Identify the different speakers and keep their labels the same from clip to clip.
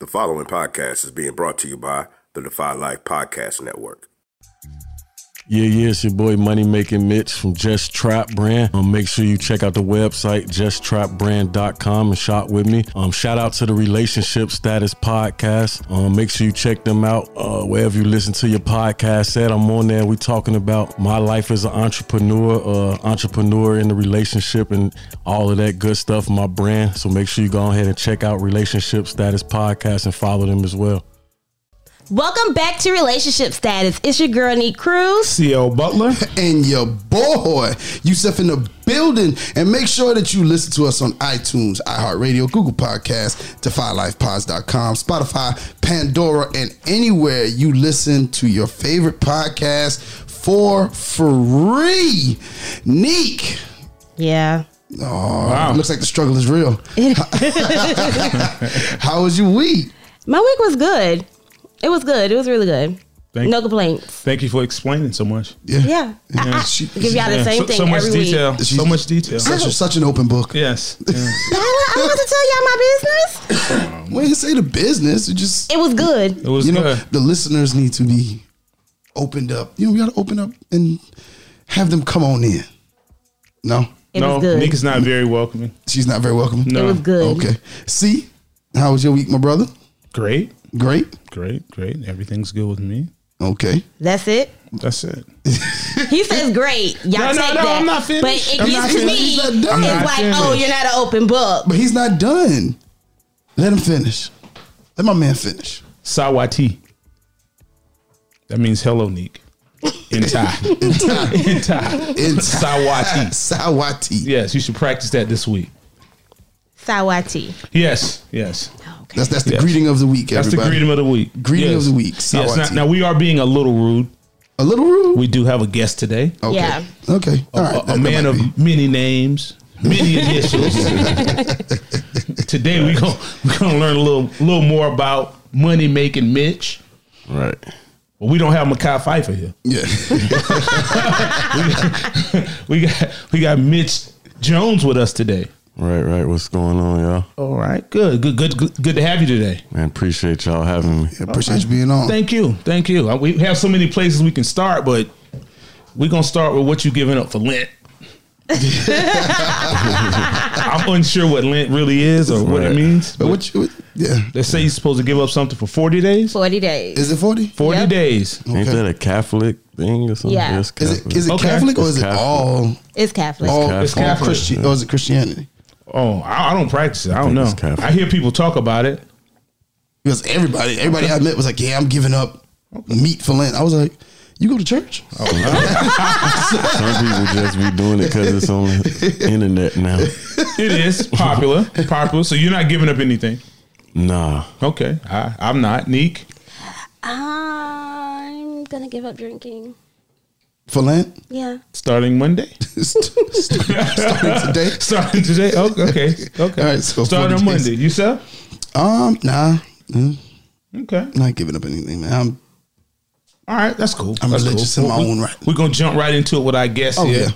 Speaker 1: The following podcast is being brought to you by the Defy Life Podcast Network.
Speaker 2: Yeah, yeah, it's your boy Money Making Mitch from Just Trap Brand. Um, make sure you check out the website, justtrapbrand.com and shop with me. Um, shout out to the Relationship Status Podcast. Um, make sure you check them out uh, wherever you listen to your podcast at. I'm on there. we talking about my life as an entrepreneur, uh, entrepreneur in the relationship and all of that good stuff, my brand. So make sure you go ahead and check out Relationship Status Podcast and follow them as well.
Speaker 3: Welcome back to Relationship Status. It's your girl, Neat Cruz.
Speaker 4: CL Butler.
Speaker 5: and your boy Yusuf in the building. And make sure that you listen to us on iTunes, iHeartRadio, Google Podcasts, DefyLifePods.com, Spotify, Pandora, and anywhere you listen to your favorite podcast for free. Neek.
Speaker 3: Yeah.
Speaker 5: Oh, wow. looks like the struggle is real. How was your week?
Speaker 3: My week was good. It was good. It was really good. Thank no complaints.
Speaker 4: Thank you for explaining so much.
Speaker 3: Yeah, yeah. yeah. I, I she, give y'all the same
Speaker 4: so,
Speaker 3: thing
Speaker 4: so much
Speaker 3: every
Speaker 4: detail.
Speaker 3: week.
Speaker 4: So much detail.
Speaker 5: Such, a, such an open book.
Speaker 4: Yes. yes.
Speaker 3: I, want to tell y'all my
Speaker 5: business. we didn't say the business. It just
Speaker 3: it was good.
Speaker 4: It was.
Speaker 5: You
Speaker 4: good.
Speaker 5: know, the listeners need to be opened up. You know, we got to open up and have them come on in. No.
Speaker 3: It
Speaker 4: no,
Speaker 3: was.
Speaker 4: Nick is not very welcoming.
Speaker 5: She's not very welcoming.
Speaker 3: No. It was good.
Speaker 5: Okay. See, how was your week, my brother?
Speaker 4: Great.
Speaker 5: Great.
Speaker 4: Great. Great. Everything's good with me.
Speaker 5: Okay.
Speaker 3: That's it.
Speaker 4: That's it.
Speaker 3: he says great. Y'all
Speaker 4: no,
Speaker 3: take
Speaker 4: no, no,
Speaker 3: that.
Speaker 4: I'm not finished.
Speaker 3: But it
Speaker 4: I'm
Speaker 3: gets to me. It's like, oh,
Speaker 4: finished.
Speaker 3: oh, you're not an open book.
Speaker 5: But he's not done. Let him finish. Let my man finish.
Speaker 4: Sawati. That means hello, Neek. In Thai.
Speaker 5: In Thai.
Speaker 4: In Thai.
Speaker 5: In Thai.
Speaker 4: Sawati.
Speaker 5: Sawati.
Speaker 4: Yes, you should practice that this week.
Speaker 3: Sawati.
Speaker 4: Yes, yes.
Speaker 3: Okay.
Speaker 5: That's that's the
Speaker 4: Yes.
Speaker 5: greeting of the week.
Speaker 4: That's
Speaker 5: everybody.
Speaker 4: the greeting of the week.
Speaker 5: Greeting
Speaker 4: Yes.
Speaker 5: of the week.
Speaker 4: Yes. Now, now we are being a little rude.
Speaker 5: A little rude.
Speaker 4: We do have a guest today.
Speaker 5: Okay.
Speaker 3: Yeah.
Speaker 5: Okay. All right.
Speaker 4: a, a
Speaker 5: That- that
Speaker 4: man
Speaker 5: might
Speaker 4: of
Speaker 5: be.
Speaker 4: many names, many initials. Today we gonna we gonna learn a little little more about money making Mitch.
Speaker 2: Right.
Speaker 4: Well, we don't have Makai Pfeiffer here.
Speaker 5: Yeah.
Speaker 4: We got we got Mitch Jones with us today.
Speaker 2: Right, right. What's going on, y'all?
Speaker 4: All right, good, good, good, good, good to have you today.
Speaker 2: Man, appreciate y'all having me.
Speaker 5: Appreciate you being on.
Speaker 4: Thank you, thank you. We have so many places we can start, but we're gonna start with what you giving up for Lent. I'm unsure what Lent really is or what it means.
Speaker 5: But what you? Yeah.
Speaker 4: They say you're supposed to give up something for 40 days.
Speaker 3: 40 days.
Speaker 5: Is it forty?
Speaker 4: 40
Speaker 3: Yep.
Speaker 4: days.
Speaker 2: Ain't that a Catholic thing or something?
Speaker 3: Yeah.
Speaker 5: Is it is it
Speaker 4: Okay.
Speaker 5: Catholic or
Speaker 2: It's
Speaker 5: is it all
Speaker 3: it's Catholic.
Speaker 5: all,
Speaker 2: Catholic.
Speaker 5: all
Speaker 4: Catholic.
Speaker 5: Christian or is it Christianity?
Speaker 4: Oh, I, I don't practice it. I don't
Speaker 2: think
Speaker 4: know.
Speaker 2: it's Catholic.
Speaker 4: I hear people talk about it.
Speaker 5: Because everybody everybody I met was like, yeah, I'm giving up meat for Lent. I was like, you go to church?
Speaker 2: Oh, Some people just be doing it because it's on the internet now.
Speaker 4: It is popular, popular. So you're not giving up anything.
Speaker 2: Nah.
Speaker 4: Okay, I, I'm not. Neek.
Speaker 3: I'm going to give up drinking.
Speaker 5: For Lent?
Speaker 3: Yeah.
Speaker 4: Starting Monday.
Speaker 5: Starting today?
Speaker 4: Starting today. Okay, okay. okay.
Speaker 5: All right, so
Speaker 4: Starting on. Monday. You sir?
Speaker 5: Um, nah. Mm,
Speaker 4: Okay.
Speaker 5: not giving up anything, man. I'm
Speaker 4: All right. That's cool.
Speaker 5: I'm
Speaker 4: that's
Speaker 5: religious in my own right.
Speaker 4: We're gonna jump right into it with our guest
Speaker 5: Oh,
Speaker 4: here,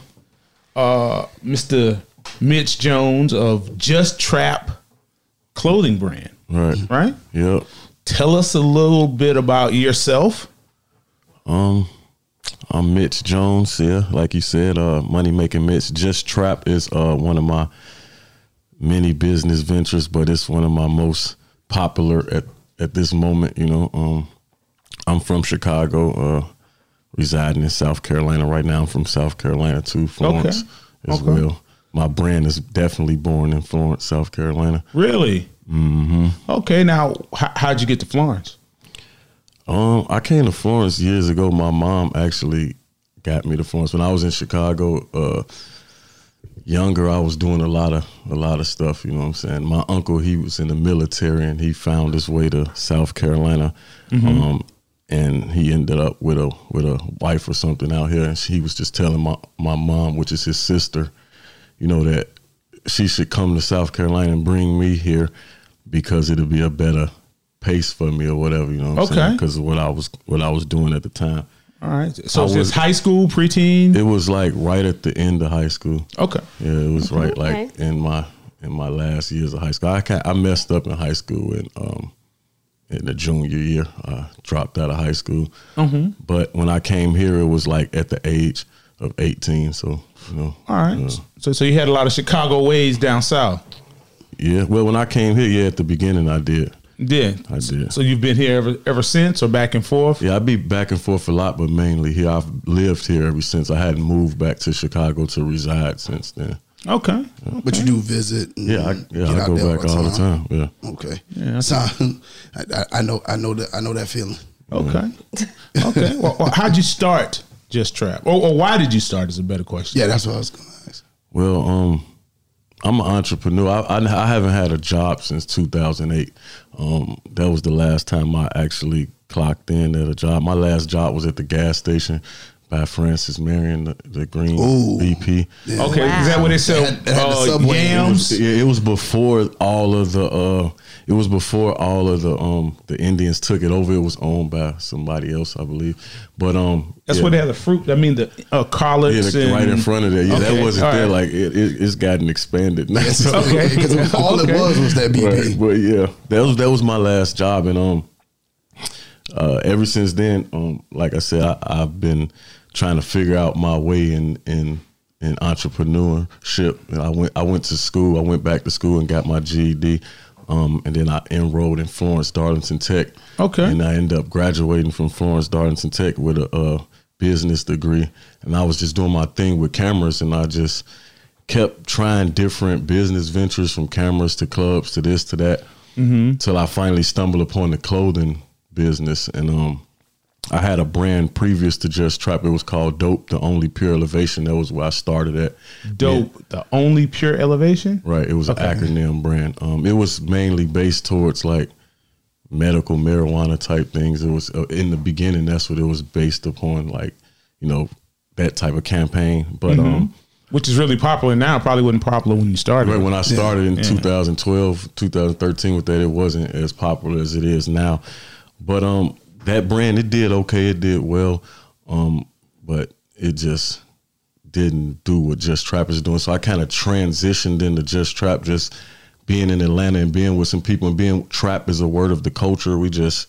Speaker 5: yeah.
Speaker 4: uh, Mr. Mitch Jones of Just Trap Clothing Brand.
Speaker 2: Right.
Speaker 4: Right.
Speaker 2: Yep.
Speaker 4: Tell us a little bit about yourself.
Speaker 2: Um, I'm Mitch Jones. Yeah, like you said, uh, money making Mitch. Just Trap is uh one of my many business ventures, but it's one of my most popular at at this moment. You know, um, I'm from Chicago, uh, residing in South Carolina right now. I'm from South Carolina too, Florence as
Speaker 4: Okay.
Speaker 2: well. My brand is definitely born in Florence, South Carolina.
Speaker 4: Really? Mm-hmm. Okay. Now, h- how'd you get to Florence?
Speaker 2: Um, I came to Florence years ago. My mom actually got me to Florence when I was in Chicago. Uh, younger, I was doing a lot of a lot of stuff. You know what I'm saying? My uncle, he was in the military, and he found his way to South Carolina. Um, and he ended up with a with a wife or something out here, and he was just telling my my mom, which is his sister, you know that she should come to South Carolina and bring me here because it'll be a better pace for me or whatever. You know what I'm
Speaker 4: Okay.
Speaker 2: saying? Because of what I was what I was doing at the time.
Speaker 4: All right. So
Speaker 2: I
Speaker 4: it's
Speaker 2: was-
Speaker 4: high school, preteen.
Speaker 2: It was like right at the end of high school.
Speaker 4: okay.
Speaker 2: Yeah, it was right like
Speaker 3: Okay.
Speaker 2: in my in my last years of high school. I ca I messed up in high school and um in the junior year. I dropped out of high school. But when I came here, it was like at the age of 18. So, you know.
Speaker 4: All right.
Speaker 2: uh,
Speaker 4: So so you had a lot of Chicago ways down south.
Speaker 2: yeah. Well, when I came here, yeah, at the beginning, I did.
Speaker 4: Did
Speaker 2: I did.
Speaker 4: So you've been here ever ever since, or back and forth?
Speaker 2: Yeah, I'd be back and forth a lot, but mainly here. I've lived here ever since. I hadn't moved back to Chicago to reside since then.
Speaker 4: Okay.
Speaker 5: But you do visit. and
Speaker 2: Yeah, I,
Speaker 5: get
Speaker 2: yeah, I
Speaker 5: out
Speaker 2: go
Speaker 5: there
Speaker 2: back all the time. Yeah.
Speaker 5: Okay.
Speaker 4: Yeah, I
Speaker 5: so I, I- I know I know that I know that feeling.
Speaker 4: Okay. Okay. well, well, how'd you start Just Trap? Or, or why did you start? Is a better question.
Speaker 5: Yeah, that's what I was gonna ask.
Speaker 2: Well, um, I'm an entrepreneur. I, I, I haven't had a job since 2008. Um, that was the last time I actually clocked in at a job. My last job was at the gas station by Francis Marion, the, the green
Speaker 5: Ooh.
Speaker 2: BP.
Speaker 4: Okay. Is that what they sell?
Speaker 5: It had- it had the
Speaker 4: uh,
Speaker 5: Subway.
Speaker 4: yams.
Speaker 2: Yeah, it was before all of the. Uh, it was before all of the um the Indians took it over. It was owned by somebody else, I believe. But um,
Speaker 4: That's
Speaker 2: yeah.
Speaker 4: where they have the fruit. I mean the uh, collards.
Speaker 2: Yeah, the-
Speaker 4: and,
Speaker 2: right in front of there. Yeah,
Speaker 4: Okay,
Speaker 2: that wasn't
Speaker 4: all
Speaker 2: there.
Speaker 4: right.
Speaker 2: Like it, it, it's gotten expanded now. So-
Speaker 4: Okay.
Speaker 5: Because all
Speaker 4: Okay.
Speaker 5: it was was that BP.
Speaker 2: Right, but yeah, that was that was my last job, and um, uh, ever since then, um, like I said, I, I've been trying to figure out my way in in in entrepreneurship. And I went I went to school. I went back to school and got my GED. Um, and then I enrolled in Florence Darlington Tech.
Speaker 4: Okay.
Speaker 2: And I ended up graduating from Florence Darlington Tech with a uh, business degree. And I was just doing my thing with cameras, and I just kept trying different business ventures from cameras to clubs to this to that until I finally stumbled upon the clothing business. And um, I had a brand previous to Just Trap. It was called Dope, the only pure elevation. That was where I started at.
Speaker 4: Dope. The only pure elevation.
Speaker 2: Right. It was
Speaker 4: Okay.
Speaker 2: an acronym brand. Um, it was mainly based towards like medical marijuana type things. It was uh, in the beginning. That's what it was based upon, like you know that type of campaign. But um,
Speaker 4: Which is really popular now. Probably wasn't popular when you started.
Speaker 2: right when I started in 2012, 2013 with that, it wasn't as popular as it is now. But um, that brand it did okay. It did well. Um, but it just didn't do what Just Trap is doing. So I kind of transitioned into Just Trap, just being in Atlanta and being with some people and being trap is a word of the culture. We just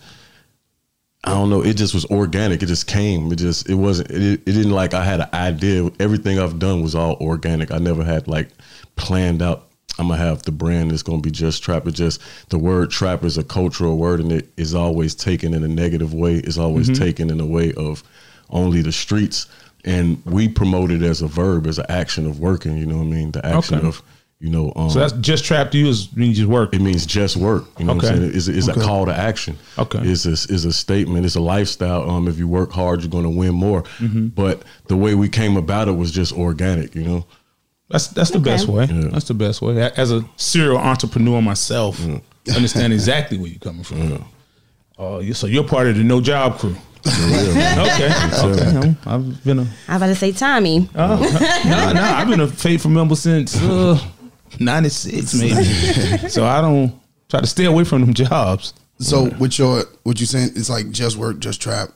Speaker 2: I don't know. It just was organic. It just came. It just it wasn't. It, it didn't like I had an idea. Everything I've done was all organic. I never had like planned out. I'm gonna have the brand that's gonna be just trap. It just the word trap is a cultural word, and it is always taken in a negative way. It's always taken in a way of only the streets, and we promote it as a verb, as an action of working. You know what I mean? The action
Speaker 4: Okay.
Speaker 2: of you know. Um,
Speaker 4: So that's just trap to you is means just work.
Speaker 2: it means just work. You know what I'm saying? It's, it's a call to action.
Speaker 4: Okay.
Speaker 2: It's a, it's a statement. It's a lifestyle. Um, if you work hard, you're going to win more.
Speaker 4: Mm-hmm.
Speaker 2: But the way we came about it was just organic. You know.
Speaker 4: That's that's the
Speaker 3: Okay.
Speaker 4: best way.
Speaker 2: Yeah.
Speaker 4: That's the best way. As a serial entrepreneur myself, I understand exactly where you're coming from. Oh, you so you're part of the no job crew. okay, okay. I'm- I've been a
Speaker 3: I was about to say Tommy.
Speaker 4: no, no. I've been a faithful member since uh, '96, maybe. so I don't try to stay away from them jobs.
Speaker 5: So with your what you saying, it's like just work, just trap,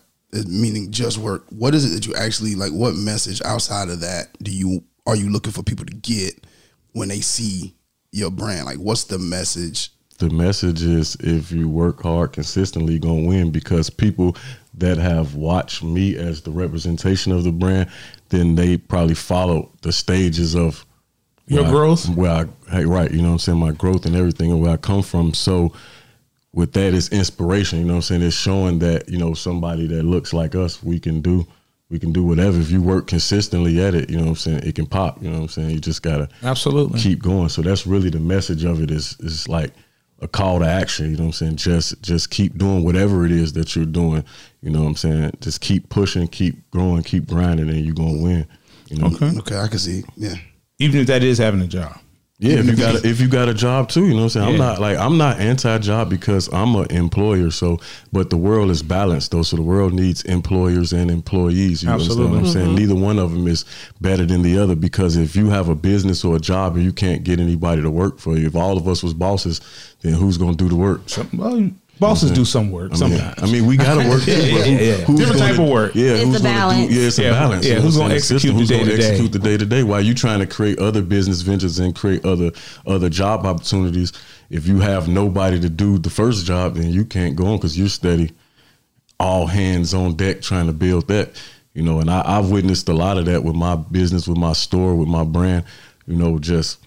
Speaker 5: meaning just work. What is it that you actually like? What message outside of that do you are you looking for people to get when they see your brand? Like, what's the message?
Speaker 2: The message is if you work hard consistently, you're gonna win because people that have watched me as the representation of the brand, then they probably follow the stages of
Speaker 4: Your
Speaker 2: where I-
Speaker 4: growth?
Speaker 2: where I hey, right, you know what I'm saying, my growth and everything and where I come from. So with that it's inspiration, you know what I'm saying? It's showing that, you know, somebody that looks like us, we can do we can do whatever. If you work consistently at it, you know what I'm saying, it can pop. You know what I'm saying? You just gotta
Speaker 4: Absolutely.
Speaker 2: keep going. So that's really the message of it is is like a call to action. You know what I'm saying? Just just keep doing whatever it is that you're doing. You know what I'm saying? Just keep pushing, keep growing, keep grinding, and you're gonna win. You know?
Speaker 4: Okay.
Speaker 5: Okay, I can see. Yeah,
Speaker 4: Even if that is having a job.
Speaker 2: Yeah, if you got a, if you got a job too, you know what I'm saying. I'm not like I'm not anti-job because I'm an employer. So, but the world is balanced though. So the world needs employers and employees. You understand what I'm
Speaker 4: Absolutely.
Speaker 2: saying? Mm-hmm. Neither one of them is better than the other because if you have a business or a job and you can't get anybody to work for you, if all of us was bosses, then who's gonna do the work?
Speaker 4: Well, bosses do some work
Speaker 2: I mean,
Speaker 4: sometimes.
Speaker 2: I mean, we gotta work. Too,
Speaker 4: yeah, yeah, yeah.
Speaker 2: who's
Speaker 4: Different
Speaker 2: gonna-
Speaker 4: type of work.
Speaker 2: Yeah,
Speaker 3: It's
Speaker 2: who's
Speaker 3: a
Speaker 2: gonna
Speaker 3: balance.
Speaker 2: Do, yeah, it's
Speaker 4: Yeah,
Speaker 2: a balance.
Speaker 4: yeah,
Speaker 2: you know
Speaker 4: who's gonna execute the
Speaker 2: who's gonna
Speaker 4: day-to-day?
Speaker 2: execute the day to day? While you trying to create other business ventures and create other other job opportunities, if you have nobody to do the first job, then you can't go on because you're steady, all hands on deck trying to build that. You know, and I, I've witnessed a lot of that with my business, with my store, with my brand. You know, just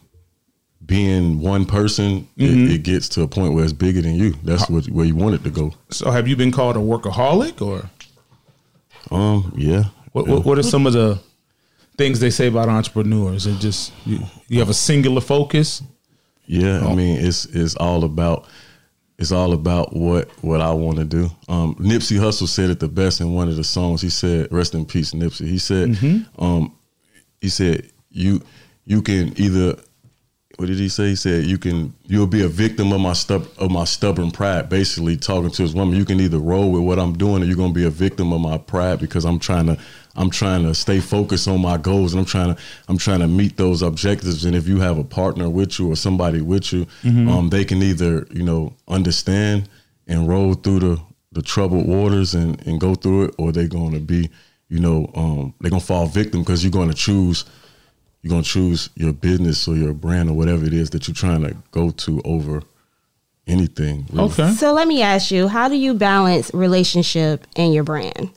Speaker 2: being one person, it, it gets to a point where it's bigger than you. That's what where you want it to go.
Speaker 4: So have you been called a workaholic or
Speaker 2: Um, yeah.
Speaker 4: what, what, what are some of the things they say about entrepreneurs? And just you, you have a singular focus.
Speaker 2: Yeah, I mean it's it's all about it's all about what what I want to do. Um, Nipsey Hussle said it the best in one of the songs. He said, "Rest in peace, Nipsey." He said, um, he said you you can either what did he say? He said you can you'll be a victim of my stub of my stubborn pride. Basically, talking to his woman, you can either roll with what I'm doing, or you're gonna be a victim of my pride because I'm trying to I'm trying to stay focused on my goals, and I'm trying to I'm trying to meet those objectives. And if you have a partner with you or somebody with you, um, they can either you know understand and roll through the the troubled waters and and go through it, or they're gonna be you know um, they're gonna fall victim because you're gonna choose you're gonna choose your business or your brand or whatever it is that you're trying to go to over anything. really.
Speaker 4: Okay.
Speaker 3: So let me ask you, how do you balance relationship and your brand?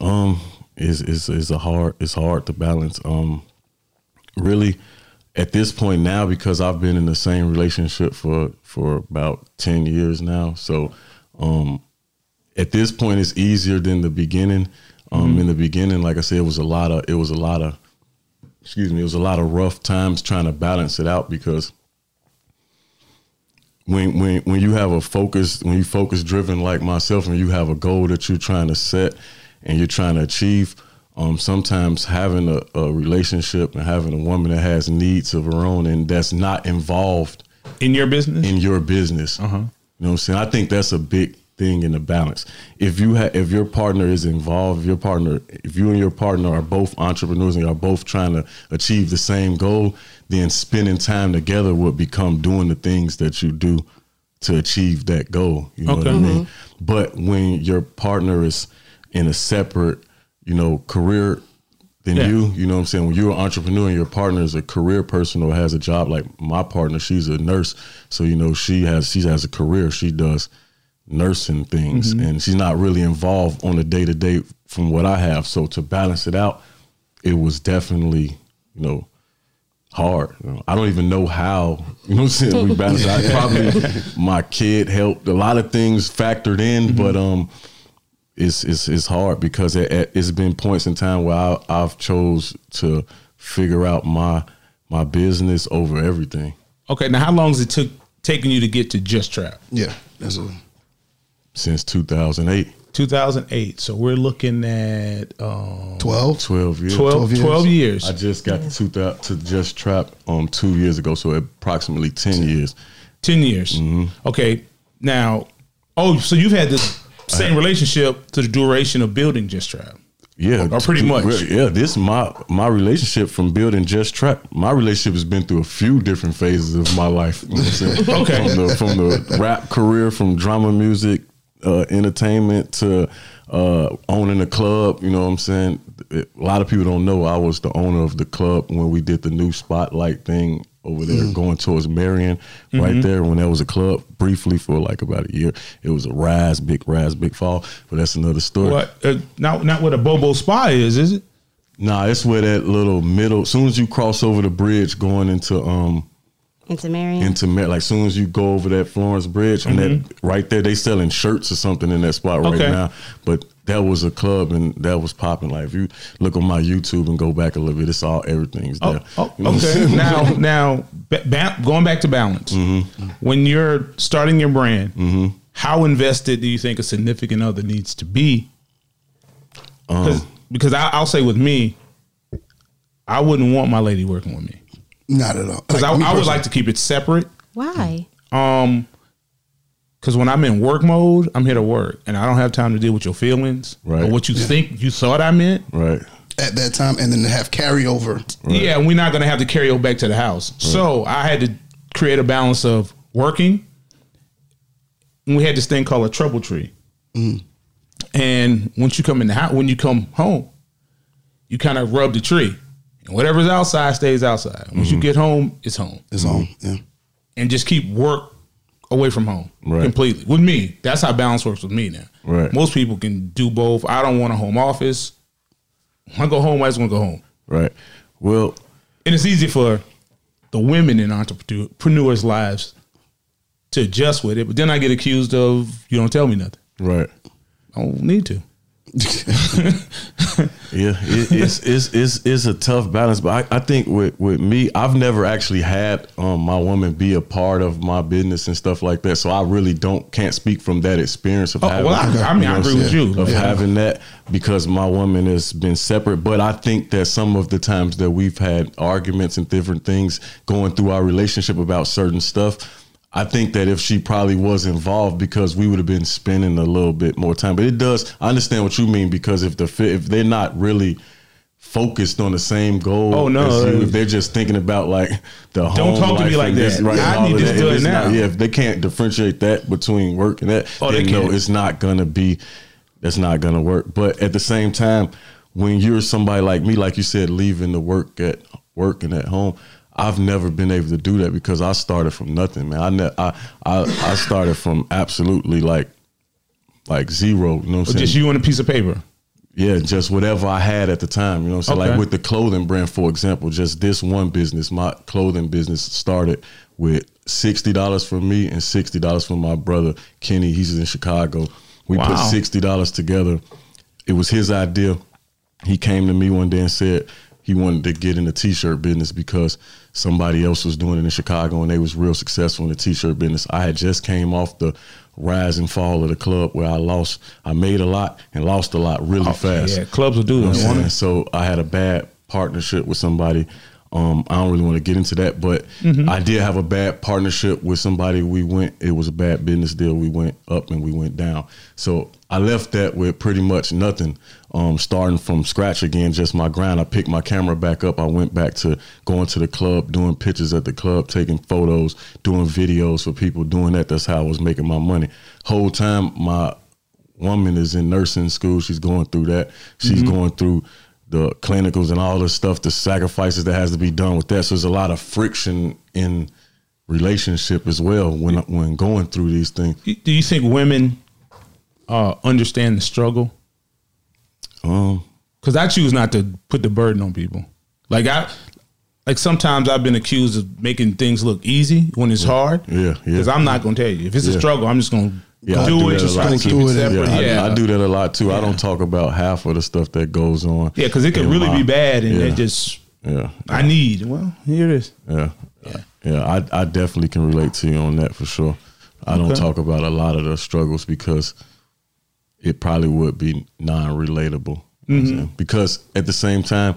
Speaker 2: Um, is is is a hard it's hard to balance. Um, really, at this point now because I've been in the same relationship for for about ten years now. So, um, at this point, it's easier than the beginning. Um, in the beginning, like I said, it was a lot of it was a lot of excuse me, it was a lot of rough times trying to balance it out because when when when you have a focus when you focus driven like myself and you have a goal that you're trying to set and you're trying to achieve um, sometimes having a, a relationship and having a woman that has needs of her own and that's not involved
Speaker 4: In your business?
Speaker 2: in your business.
Speaker 4: Uh-huh.
Speaker 2: You know what I'm saying? I think that's a big thing in the balance. If you have, if your partner is involved, if your partner, if you and your partner are both entrepreneurs and are both trying to achieve the same goal, then spending time together would become doing the things that you do to achieve that goal. You know what I
Speaker 4: Okay.
Speaker 2: mean? Mm-hmm. But when your partner is in a separate, you know, career than
Speaker 4: Yeah.
Speaker 2: you, you know what I'm saying? When you're an entrepreneur and your partner is a career person or has a job, like my partner, she's a nurse. So, you know, she has she has a career. She does nursing things and she's not really involved on a day to day from what I have. So to balance it out, it was definitely, you know, hard. You know, I don't even know how, you know what I'm saying, we balanced out. Probably my kid helped a lot of things factored in, but um it's it's it's hard because it, it, it's been points in time where I, I've chose to figure out my my business over everything.
Speaker 4: Okay, now how long has it took taking you to get to Just Trap?
Speaker 5: Yeah, that's a
Speaker 2: since 2008,
Speaker 4: 2008. So we're looking at um,
Speaker 5: 12.
Speaker 2: 12 years.
Speaker 4: 12,
Speaker 5: 12 years.
Speaker 4: 12 years.
Speaker 2: I just got to, 2000 to just trap um two years ago, so approximately 10 years.
Speaker 4: 10 years. Okay. Now, oh, so you've had this same relationship to the duration of building Just Trap.
Speaker 2: Yeah,
Speaker 4: Or pretty much.
Speaker 2: Yeah, this my my relationship from building just trap. My relationship has been through a few different phases of my life. You know what I'm saying?
Speaker 4: Okay.
Speaker 2: from the, from the rap career, from drama music, uh, entertainment to uh, owning a club. You know what I'm saying? A lot of people don't know I was the owner of the club when we did the new spotlight thing over there going towards Marion, right there when that was a club briefly for like about a year. It was a rise, big rise, big fall, but that's another story.
Speaker 4: What? Uh, not not what a Bobo Spy is, is it?
Speaker 2: Nah, it's where that little middle. As soon as you cross over the bridge, going into um
Speaker 3: Into Marion?
Speaker 2: into Mar- like soon as you go over that Florence Bridge, and that right there, they selling shirts or something in that spot right
Speaker 4: Okay.
Speaker 2: now. But that was a club, and that was popping. Like if you look on my YouTube and go back a little bit, it's all everything's
Speaker 4: Oh,
Speaker 2: there.
Speaker 4: oh,
Speaker 2: You know what I'm
Speaker 4: okay. now, now, ba- ba- going back to balance.
Speaker 2: Mm-hmm.
Speaker 4: When you're starting your brand, how invested do you think a significant other needs to be? 'Cause-
Speaker 2: Um,
Speaker 4: because I, I'll say with me, I wouldn't want my lady working with me
Speaker 5: Not at all.
Speaker 4: because
Speaker 5: Like,
Speaker 4: I, I would
Speaker 5: personally.
Speaker 4: like to keep it separate.
Speaker 3: Why?
Speaker 4: Um, because when I'm in work mode, I'm here to work, and I don't have time to deal with your feelings or
Speaker 2: Right.
Speaker 4: what you think you thought I meant.
Speaker 2: right.
Speaker 5: at that time, and then to have carryover.
Speaker 4: Yeah, we're not going to have to carry over back to the house. So I had to create a balance of working. And we had this thing called a trouble tree. And once you come in the house, when you come home, you kind of rub the tree, and whatever's outside stays outside. Once you mm-hmm. get home, it's home.
Speaker 5: Is on. Yeah.
Speaker 4: and just keep work away from home
Speaker 2: Right.
Speaker 4: completely. With me, that's how balance works with me now.
Speaker 2: Right.
Speaker 4: Most people can do both. I don't want a home office. When I go home, I just want to go home.
Speaker 2: Right. Well,
Speaker 4: And it's easy for the women in entrepreneurs' lives to adjust with it. But then I get accused of you don't tell me nothing.
Speaker 2: right.
Speaker 4: I don't need to.
Speaker 2: Yeah, it, it's, it's it's it's a tough balance, but I, I think with with me, I've never actually had um, my woman be a part of my business and stuff like that. So I really don't can't speak from that experience of
Speaker 4: Oh,
Speaker 2: having.
Speaker 4: well, I- I mean, I agree with you.
Speaker 2: of
Speaker 4: Yeah.
Speaker 2: having that because my woman has been separate. But I think that some of the times that we've had arguments and different things going through our relationship about certain stuff. I think that if she probably was involved, because we would have been spending a little bit more time. But it does. I understand what you mean because if the if they're not really focused on the same goal,
Speaker 4: Oh, no.
Speaker 2: as you, if they're just thinking about like the home Don't
Speaker 4: talk to me like
Speaker 2: this,
Speaker 4: that.
Speaker 2: right,
Speaker 4: I need this done
Speaker 2: it's not-
Speaker 4: now.
Speaker 2: yeah, if they can't differentiate that between work and that,
Speaker 4: Oh, they can't.
Speaker 2: it's not gonna be. That's not gonna work. But at the same time, when you're somebody like me, like you said, leaving the work at work and at home. I've never been able to do that because I started from nothing, man. I ne- I, I I started from absolutely like like zero. You know what I'm saying?
Speaker 4: just you and a piece of paper.
Speaker 2: Yeah, just whatever I had at the time. You know what I'm saying?
Speaker 4: Okay.
Speaker 2: Like with the clothing brand, for example, just this one business, my clothing business started with sixty dollars for me and sixty dollars for my brother Kenny. He's in Chicago. We put sixty dollars together. It was his idea. He came to me one day and said he wanted to get in the t-shirt business because somebody else was doing it in Chicago and they was real successful in the t-shirt business. I had just came off the rise and fall of the club where I lost I made a lot and lost a lot really fast.
Speaker 4: Yeah, clubs will do
Speaker 2: You know
Speaker 4: that.
Speaker 2: what I'm
Speaker 4: won't
Speaker 2: saying?
Speaker 4: they?
Speaker 2: So I had a bad partnership with somebody. Um, I don't really want to get into that, but
Speaker 4: Mm-hmm.
Speaker 2: I did have a bad partnership with somebody. We went, it was a bad business deal. We went up and we went down. So I left that with pretty much nothing, um, starting from scratch again, just my grind. I picked my camera back up. I went back to going to the club, doing pictures at the club, taking photos, doing videos for people, doing that. That's how I was making my money. Whole time, my woman is in nursing school. She's going through that. She's going through the clinicals and all the stuff, the sacrifices that has to be done with that. So there's a lot of friction in relationship as well when when going through these things.
Speaker 4: Do you think women uh, understand the struggle?
Speaker 2: Um,
Speaker 4: Because I choose not to put the burden on people. Like I, like sometimes I've been accused of making things look easy when it's hard.
Speaker 2: Yeah, yeah.
Speaker 4: Because I'm not gonna tell you if it's a
Speaker 2: Yeah.
Speaker 4: struggle. I'm just gonna
Speaker 2: Yeah, I
Speaker 4: do,
Speaker 2: do
Speaker 4: it.
Speaker 2: that
Speaker 4: Just
Speaker 2: a
Speaker 4: try
Speaker 2: lot
Speaker 4: to keep it
Speaker 5: Do it
Speaker 4: separate.
Speaker 2: yeah,
Speaker 4: Yeah,
Speaker 2: I, I do that a lot too. I don't talk about half of the stuff that goes on.
Speaker 4: Yeah, because it could
Speaker 2: in
Speaker 4: really
Speaker 2: my-
Speaker 4: be bad, and
Speaker 2: yeah,
Speaker 4: it just
Speaker 2: yeah,
Speaker 4: I need. Well, here it is.
Speaker 2: yeah, yeah. I I definitely can relate to you on that for sure. I don't talk about a lot of the struggles because it probably would be non-relatable. you know what I'm mm-hmm. saying? Because at the same time,